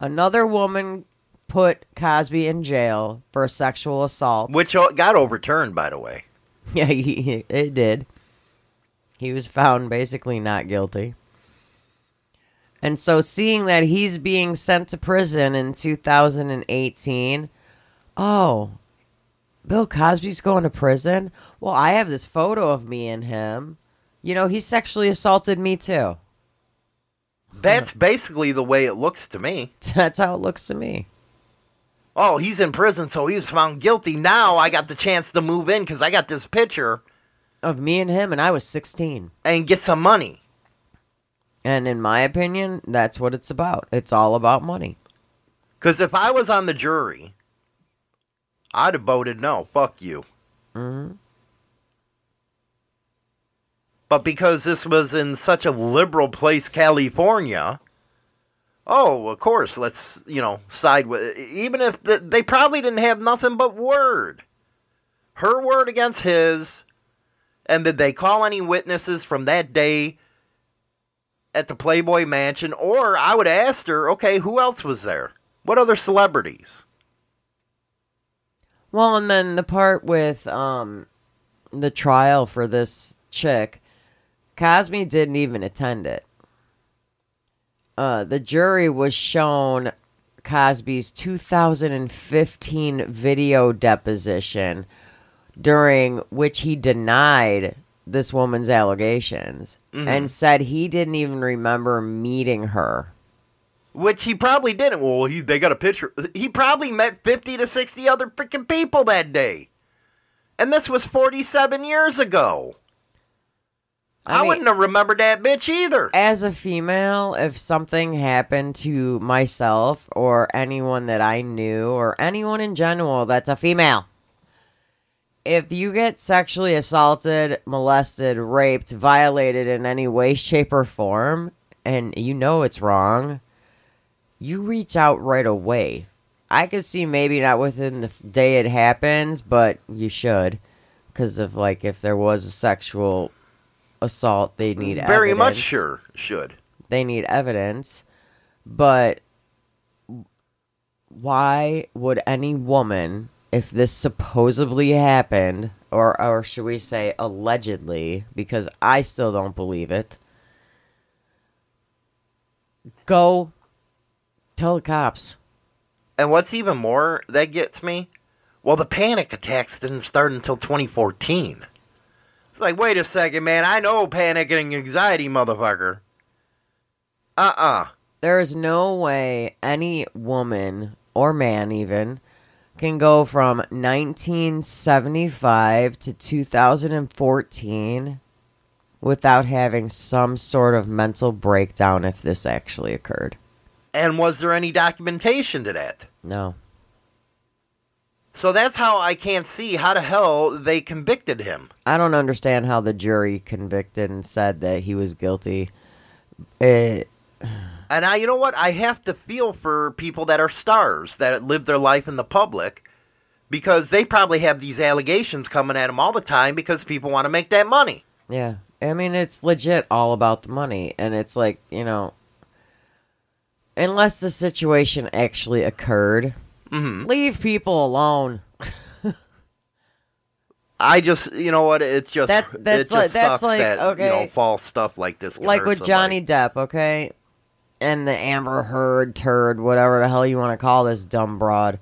Another woman put Cosby in jail for sexual assault. Which uh, got overturned, by the way. [laughs] Yeah, he, he- it did. He was found basically not guilty. And so, seeing that he's being sent to prison in 2018, oh, Bill Cosby's going to prison? Well, I have this photo of me and him. You know, he sexually assaulted me too. That's basically the way it looks to me. [laughs] That's how it looks to me. Oh, he's in prison, so he was found guilty. Now I got the chance to move in because I got this picture Of me and him, and I was 16. and get some money. And in my opinion, that's what it's about. It's all about money. Because if I was on the jury, I'd have voted no. Fuck you. Mm-hmm. But because this was in such a liberal place, California, oh, of course, let's, you know, side with. Even if the, they probably didn't have nothing but word. Her word against his. And did they call any witnesses from that day at the Playboy Mansion? Or I would ask her, okay, who else was there? What other celebrities? Well, and then the part with um the trial for this chick, Cosby didn't even attend it. Uh, the jury was shown Cosby's 2015 video deposition, during which he denied this woman's allegations Mhm. and said he didn't even remember meeting her. Which he probably didn't. Well, he, they got a picture. He probably met 50 to 60 other freaking people that day. And this was 47 years ago. I, mean- wouldn't have remembered that bitch either. As a female, if something happened to myself or anyone that I knew or anyone in general that's a female, if you get sexually assaulted, molested, raped, violated in any way, shape, or form, and you know it's wrong, you reach out right away. I could see maybe not within the day it happens, but you should. Because of, like, if there was a sexual assault, they need Very much sure should. they need evidence, but why would any woman, if this supposedly happened, or or should we say allegedly, because I still don't believe it, go tell the cops? And what's even more that gets me? Well, the panic attacks didn't start until 2014. It's like, wait a second, man. I know panic and anxiety, motherfucker. Uh uh There is no way any woman or man even can go from 1975 to 2014 without having some sort of mental breakdown if this actually occurred. And was there any documentation to that? No. So that's how I can't see how the hell they convicted him. I don't understand how the jury convicted and said that he was guilty. It, And I, you know what? I have to feel for people that are stars that live their life in the public because they probably have these allegations coming at them all the time because people want to make that money. yeah. I mean, it's legit all about the money. And it's like, you know, unless the situation actually occurred, Mhm. leave people alone. I just, you know what? It's just That's- that's just like- that's like, that you know false stuff like this. like with somebody. Johnny Depp, okay? And the Amber Heard turd, whatever the hell you want to call this dumb broad.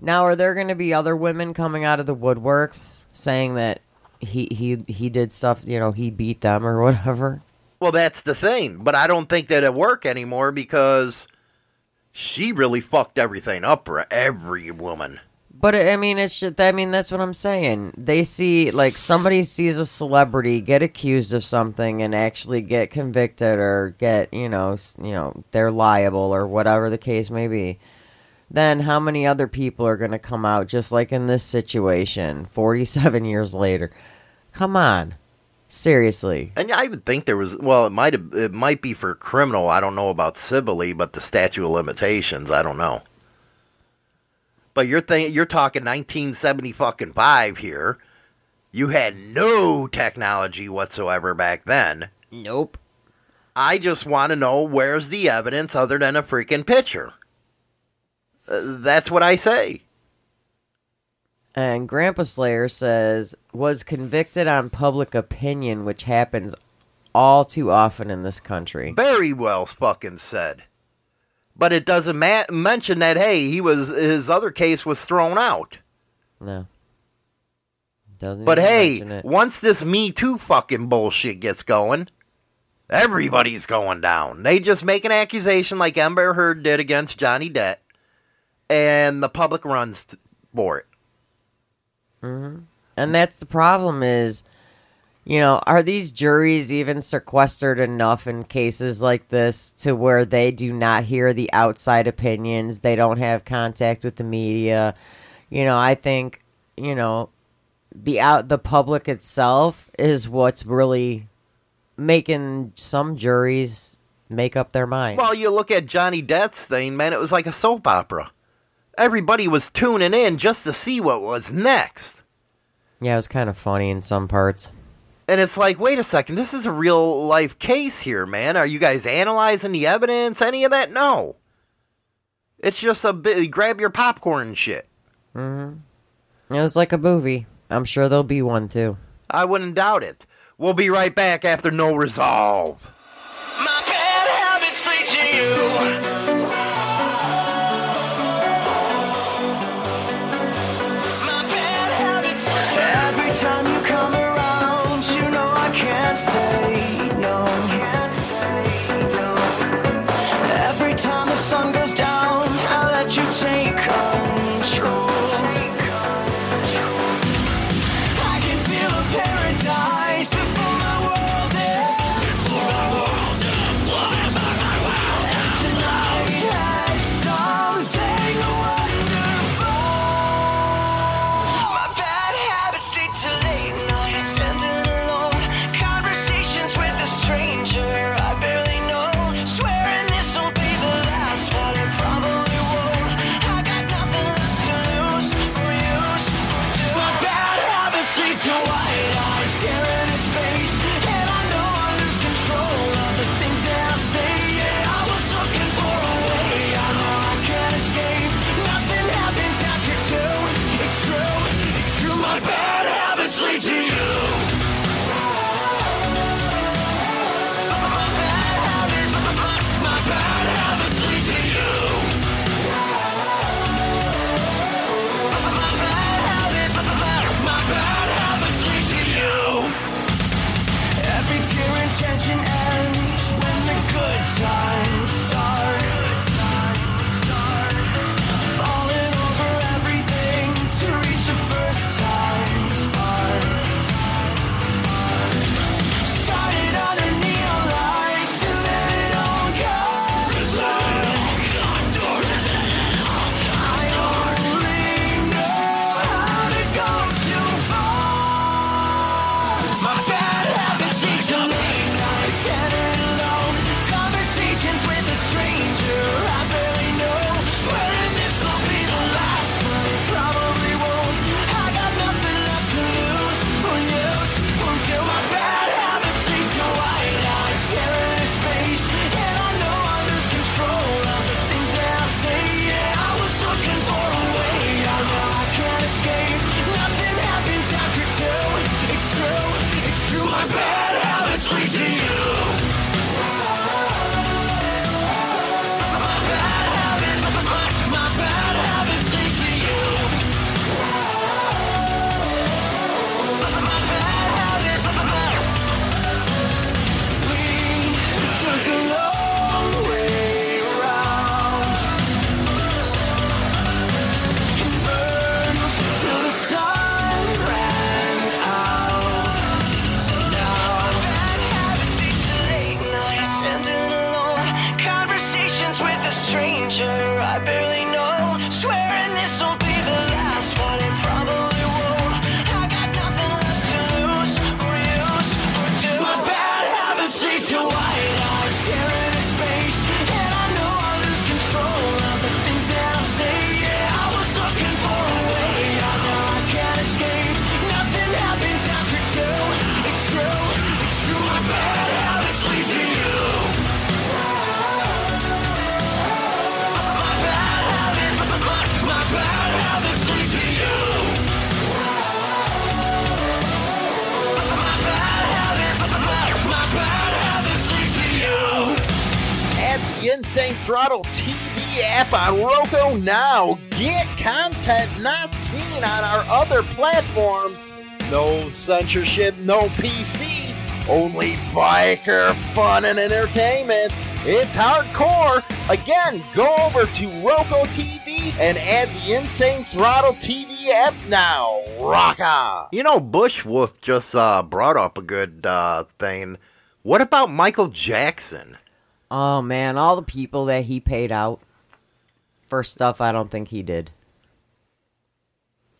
Now, are there going to be other women coming out of the woodworks saying that he he he did stuff, you know, he beat them or whatever? Well, that's the thing, but I don't think that it work anymore because she really fucked everything up for every woman. But I mean, it's just, I mean, that's what I'm saying. They see like somebody sees a celebrity get accused of something and actually get convicted or get you know you know they're liable or whatever the case may be. Then how many other people are going to come out just like in this situation 47 [laughs] years later? Come on. Seriously. And I would think there was well, it might have it might be for criminal. I don't know about civilly, but the statute of limitations, I don't know. But you're think you're talking 1970 fucking five here. You had no technology whatsoever back then. Nope. I just want to know where's the evidence other than a freaking picture. Uh, that's what I say. And Grandpa Slayer says was convicted on public opinion, which happens all too often in this country. Very well fucking said. But it doesn't ma- mention that hey, he was his other case was thrown out. No. Doesn't But hey, once this Me Too fucking bullshit gets going, everybody's going down. They just make an accusation like Amber Heard did against Johnny Depp, and the public runs for it. Hmm And that's the problem is, you know, are these juries even sequestered enough in cases like this to where they do not hear the outside opinions? They don't have contact with the media. You know, I think, you know, the out the public itself is what's really making some juries make up their mind. Well, you look at Johnny Depp's thing, man, it was like a soap opera. Everybody was tuning in just to see what was next. yeah, it was kind of funny in some parts. And it's like, wait a second, this is a real life case here, man. Are you guys analyzing the evidence? Any of that? No. It's just a bit, grab your popcorn shit. Mm hmm It was like a movie. I'm sure there'll be one too. I wouldn't doubt it. We'll be right back after No Resolve. Other platforms. No censorship, no PC, only biker fun and entertainment. It's hardcore. Again, go over to Roku TV and add the Insane Throttle TV app now. Rock on. You know, Bushwolf just uh, brought up a good uh, thing. What about Michael Jackson? Oh man, all the people that he paid out for stuff I don't think he did.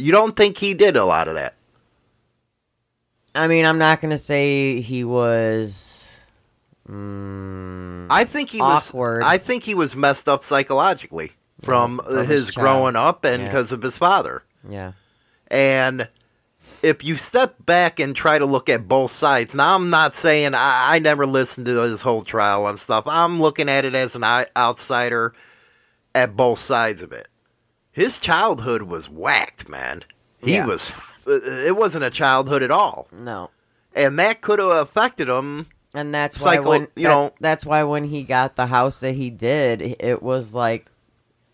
You don't think he did a lot of that? I mean, I'm not gonna say he was. Mm, I think he awkward. was. I think he was messed up psychologically from, from his, his growing up and Yeah. because of his father. yeah. And if you step back and try to look at both sides, now I'm not saying I, I never listened to this whole trial and stuff. I'm looking at it as an outsider at both sides of it. His childhood was whacked, man. He Yeah. was. It wasn't a childhood at all, No. and that could have affected him. And that's why when you that- know- that's why when he got the house that he did, it was like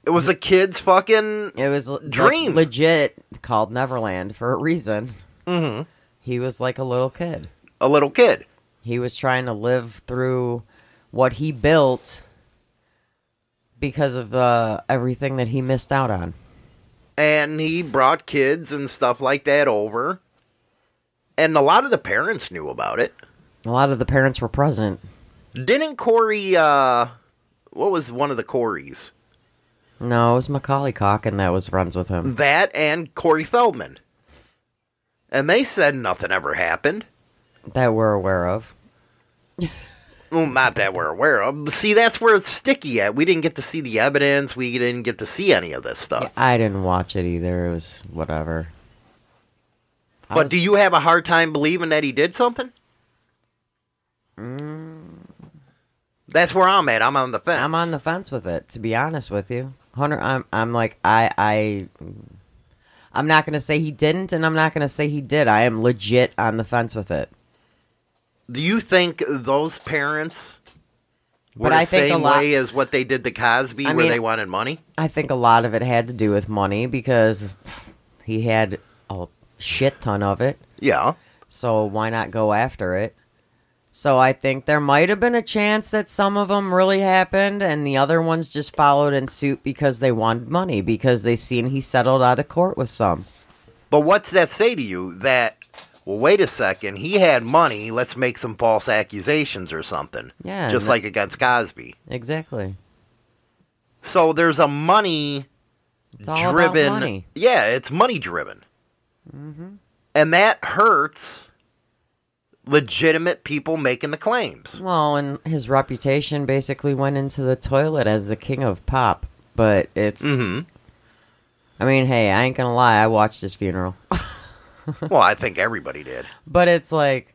It was a kid's fucking. it was le- Dream. legit called Neverland for a reason. hmm He was like a little kid. A little kid. He was trying to live through what he built because of uh, everything that he missed out on. and he brought kids and stuff like that over and a lot of the parents knew about it A lot of the parents were present. didn't corey uh what was one of the corys No, it was Macaulay Culkin that was friends with him. that and corey feldman and they said nothing ever happened That we're aware of. [laughs] well not that we're aware of see that's where it's sticky at we didn't get to see the evidence we didn't get to see any of this stuff I didn't watch it either. It was whatever. I but was- do you have a hard time believing that he did something mm. that's where i'm at i'm on the fence I'm on the fence with it, to be honest with you. Hunter, I'm I'm like I I I'm not gonna say he didn't and I'm not gonna say he did. I am legit on the fence with it. Do you think those parents were But the I think a same lot- way as what they did to Cosby, I where mean- they wanted money? I think a lot of it had to do with money because he had a shit ton of it. Yeah. So why not go after it? So I think there might have been a chance that some of them really happened and the other ones just followed in suit because they wanted money because they seen he settled out of court with some. But what's that say to you? That well, wait a second, he had money. Let's make some false accusations or something. Yeah, just like against Cosby. Exactly. So there's a money It's all about driven. money. Yeah, it's money driven, Mm-hmm. and that hurts legitimate people making the claims. Well, and his reputation basically went into the toilet as the king of pop. But it's. Mm-hmm. I mean, hey, I ain't gonna lie. I watched his funeral. [laughs] [laughs] well, I think everybody did. But it's like,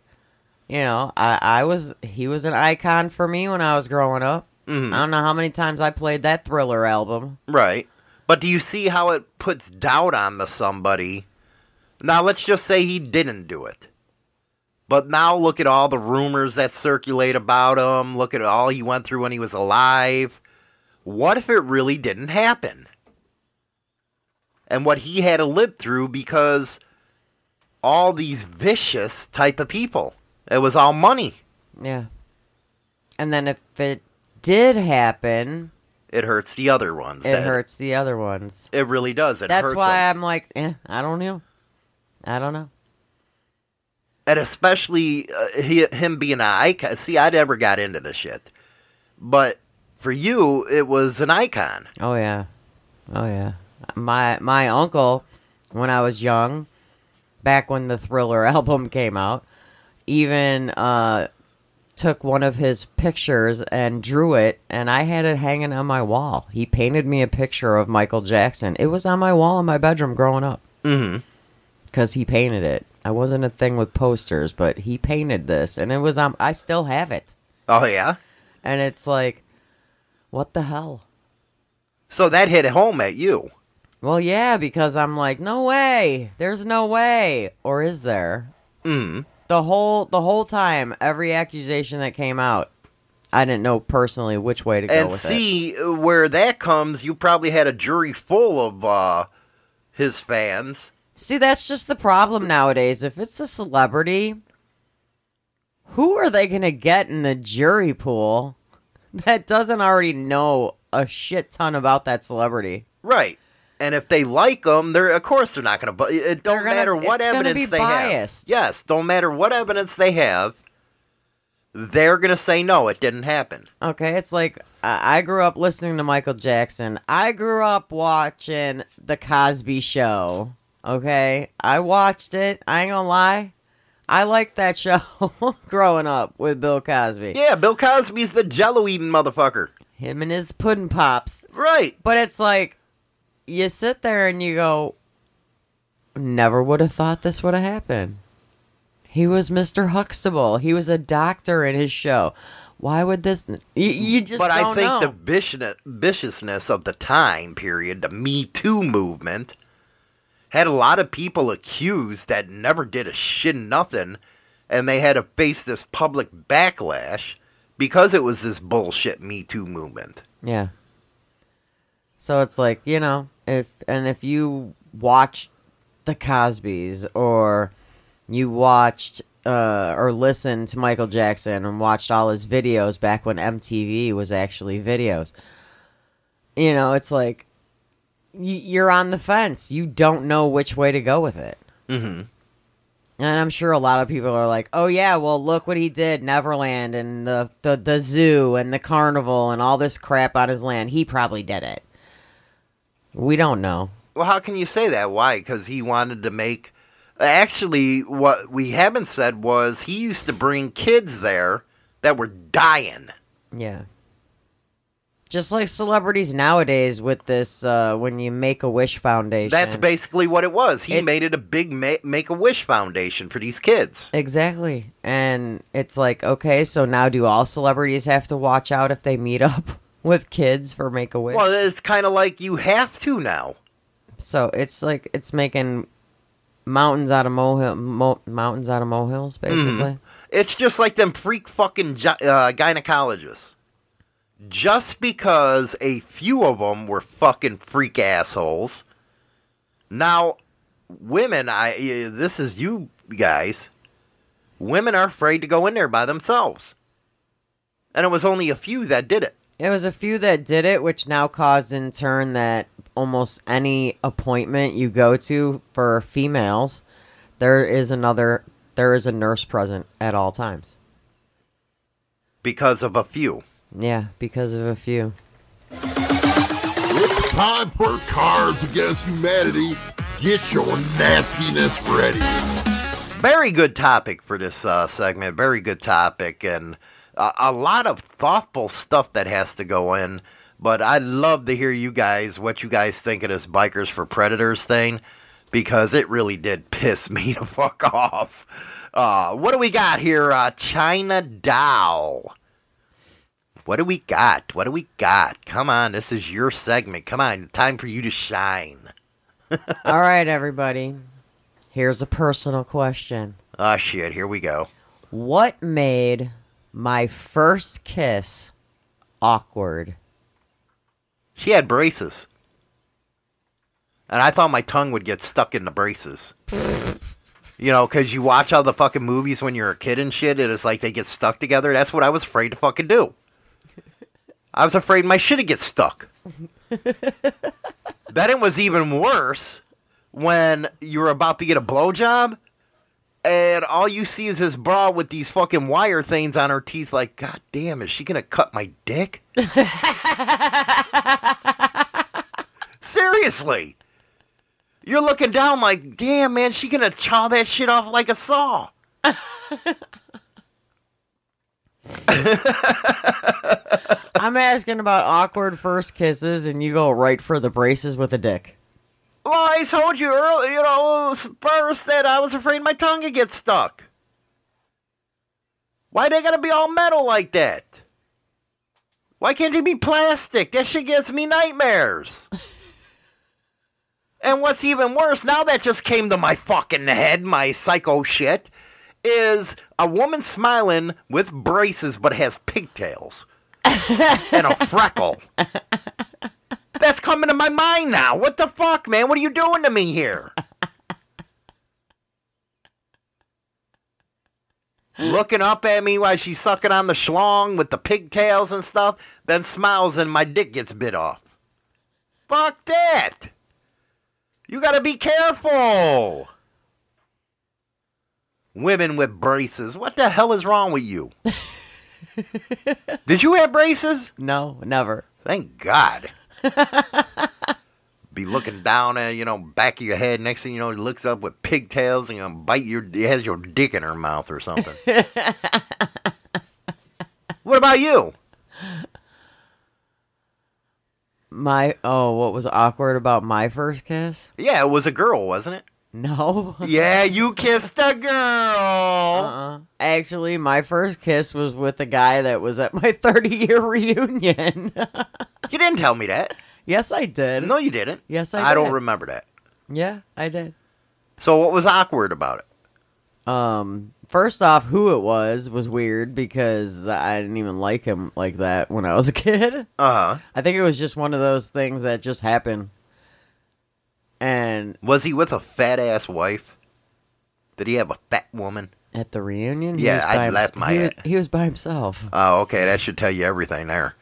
you know, I, I was. He was an icon for me when I was growing up. Mhm. I don't know how many times I played that Thriller album. Right. But do you see how it puts doubt on the somebody? Now let's just say he didn't do it. But now look at all the rumors that circulate about him. Look at all he went through when he was alive. What if it really didn't happen? And what he had to live through because all these vicious type of people. It was all money. Yeah. And then if it did happen, It hurts the other ones. it hurts the other ones. It really does. It That's hurts why 'em. I'm like, eh, I don't know. I don't know. and especially uh, he, him being an icon. See, I never got into the shit, but for you, it was an icon. Oh yeah, oh yeah. My my uncle, when I was young, back when the Thriller [laughs] album came out, even uh, took one of his pictures and drew it, and I had it hanging on my wall. He painted me a picture of Michael Jackson. It was on my wall in my bedroom growing up. Mm-hmm. Because he painted it. I wasn't a thing with posters, but he painted this, and it was on. I still have it, Oh yeah. and it's like, what the hell? So that hit home at you. Well, yeah, because I'm like, no way. There's no way, or is there? Mm. The whole the whole time, every accusation that came out, I didn't know personally which way to go and with it. see uh, where that comes. You probably had a jury full of uh, his fans. See, that's just the problem nowadays. If it's a celebrity, who are they going to get in the jury pool [laughs] that doesn't already know a shit ton about that celebrity? Right. And if they like them, they're of course they're not going to. It don't gonna- matter what evidence be they biased. have. Yes, don't matter what evidence they have. They're going to say no, it didn't happen. Okay, it's like I I grew up listening to Michael Jackson. I grew up watching The Cosby Show. Okay, I watched it. I ain't gonna lie. I liked that show [laughs] growing up with Bill Cosby. Yeah, Bill Cosby's the jello eating motherfucker. Him and his pudding pops. Right. But it's like you sit there and you go, never would have thought this would have happened. He was Mr. Huxtable. He was a doctor in his show. Why would this? You, you just but I think know. the viciousness, viciousness of the time period, the Me Too movement, had a lot of people accused that never did a shit nothing, and they had to face this public backlash because it was this bullshit Me Too movement. Yeah. So it's like, you know, if and if you watch the Cosbys or you watched uh, or listened to Michael Jackson and watched all his videos back when MTV was actually videos, you know, it's like you're on the fence. You don't know which way to go with it. Mm-hmm. And I'm sure a lot of people are like, "Oh yeah, well look what he did, Neverland and the the, the zoo and the carnival and all this crap on his land. He probably did it." We don't know. Well, how can you say that? Why? Because he wanted to make. Actually, what we haven't said was he used to bring kids there that were dying. Yeah. Just like celebrities nowadays with this uh when you make a wish foundation. That's basically what it was. He It- made it a big ma- Make a Wish Foundation for these kids. Exactly. And it's like, okay, so now do all celebrities have to watch out if they meet up with kids for make a wish? Well, it's kind of like you have to now. So it's like it's making mountains out of molehill, mo- mountains out of molehills, basically. Mhm. It's just like them freak fucking gi- uh, gynecologists. Just because a few of them were fucking freak assholes. Now, women, I uh, this is you guys. Women are afraid to go in there by themselves, and it was only a few that did it. It was a few that did it, which now caused in turn that almost any appointment you go to for females, there is another, there is a nurse present at all times. Because of a few. Yeah, because of a few. It's time for Cards Against Humanity. Get your nastiness ready. Very good topic for this uh, segment. Very good topic, and uh, a lot of thoughtful stuff that has to go in. But I'd love to hear you guys what you guys think of this Bikers for Predators thing, because it really did [laughs] piss me to fuck off. Uh, what do we got here? Uh, China Dow. What do we got? What do we got? Come on, this is your segment. Come on, time for you to shine. [laughs] all right, everybody. Here's a personal question. Ah, shit, here we go. What made my first kiss awkward? She had braces. And I thought my tongue would get stuck in the braces. you know, because you watch all the fucking movies when you're a kid and shit, and it's like they get stuck together. That's what I was afraid to fucking do. I was afraid my shit would get stuck. [laughs] then it was even worse when you were about to get a blowjob, and all you see is his bra with these fucking wire things on her teeth. Like, God damn, is she gonna cut my dick? [laughs] Seriously. You're looking down like, damn, man, she gonna chaw that shit off like a saw. [laughs] I'm asking about awkward first kisses, and you go right for the braces with a dick. Well, I told you earlier, you know, first that I was afraid my tongue would get stuck. Why they gotta be all metal like that? Why can't they be plastic? That shit gives me nightmares. and what's even worse, now that just came to my fucking head, my psycho shit, is a woman smiling with braces but has pigtails. and a freckle. That's coming to my mind now. What the fuck, man? What are you doing to me here? Looking up at me while she's sucking on the schlong with the pigtails and stuff, then smiles and my dick gets bit off. Fuck that! You gotta be careful! Women with braces. What the hell is wrong with you? [laughs] Did you have braces? No, never. Thank God. [laughs] Be looking down at you know back of your head. Next thing you know, he looks up with pigtails and gonna bite your. He has your dick in her mouth or something. [laughs] what about you? My oh, what was awkward about my first kiss? Yeah, it was a girl, wasn't it? No. Yeah, you kissed a girl. Uh-uh. Actually, my first kiss was with a guy that was at my [laughs] 30 year reunion. You didn't tell me that. yes, I did. No, you didn't. Yes, I I don't remember that. Yeah, I did. So what was awkward about it? Um, first off, who it was was weird because I didn't even like him like that when I was a kid. Uh huh. I think it was just one of those things that just happened. And Was he with a fat ass wife? Did he have a fat woman? at the reunion, Yeah, by laugh my he, head. he was by himself. Oh, okay. That should tell you everything there.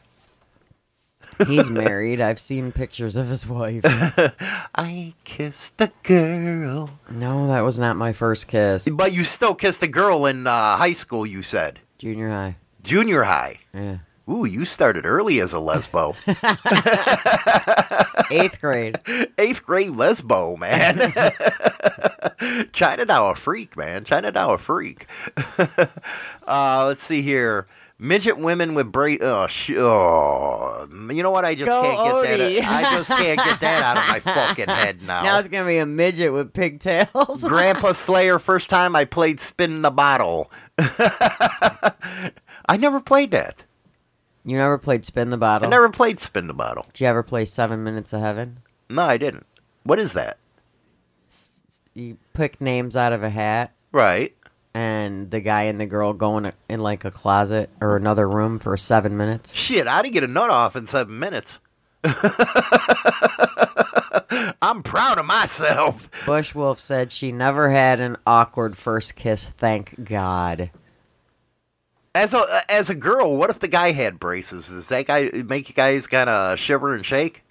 He's [laughs] married. I've seen pictures of his wife. [laughs] I kissed a girl. No, that was not my first kiss. But you still kissed a girl in uh, high school, you said. Junior high. Junior high. Yeah. Ooh, you started early as a lesbo. [laughs] Eighth grade. [laughs] Eighth grade lesbo, man. [laughs] China Dow a freak, man. China Dow a freak. uh, let's see here. Midget women with bra Oh, sh- oh, you know what? I just Go, can't get Odie. that. I just can't get that out of my fucking head now. Now it's gonna be a midget with pigtails. Grandpa Slayer, first time I played Spin the Bottle. I never played that. You never played spin the bottle. I never played Spin the Bottle. Did you ever play Seven Minutes of Heaven? No, I didn't. What is that? You pick names out of a hat, Right. and the guy and the girl go in, a, in like a closet or another room for seven minutes. Shit, I didn't get a nut off in seven minutes. [laughs] I'm proud of myself. Bush Wolf said she never had an awkward first kiss. Thank God. As a as a girl, what if the guy had braces? Does that guy make you guys kind of shiver and shake?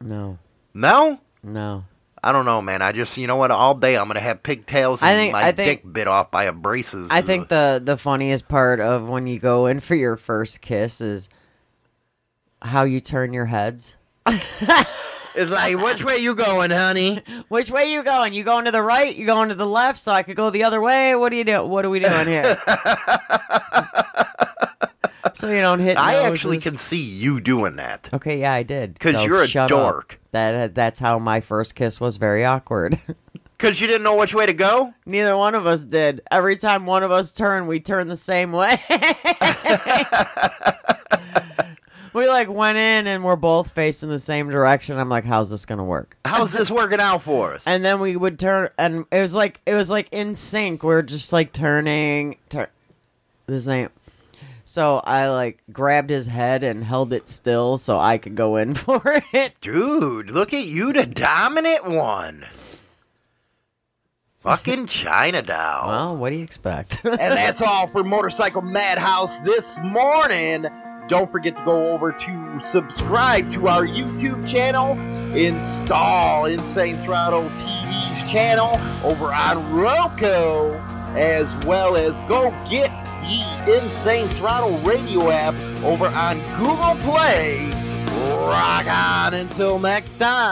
No, No, no. I don't know, man. I just you know what? All day I'm gonna have pigtails and I think- my I think- dick bit off by a braces. I think the the funniest part of when you go in for your first kiss is how you turn your heads. [laughs] it's like which way you going, honey? Which way you going? You going to the right? You going to the left? So I could go the other way? What are you doing? What are we doing here? [laughs] so you don't hit. I actually can see you doing that. Okay, yeah, I did. 'Cause So you're a shut up. dork. That uh, that's how my first kiss was very awkward. [laughs] Cause you didn't know which way to go. Neither one of us did. Every time one of us turned, we turned the same way. We like went in and we're both facing the same direction. I'm like, how's this gonna work? How's this working out for us? And then we would turn, and it was like it was like in sync. We are just like turning, turn the same. So I like grabbed his head and held it still so I could go in [laughs] for it. Dude, look at you, the dominant one. Fucking [laughs] China Dow. Well, what do you expect? and that's [laughs] all for Motorcycle Madhouse this morning. Don't forget to go over to subscribe to our YouTube channel, install Insane Throttle TV's channel over on Roku, as well as go get the Insane Throttle radio app over on Google Play. Rock on until next time.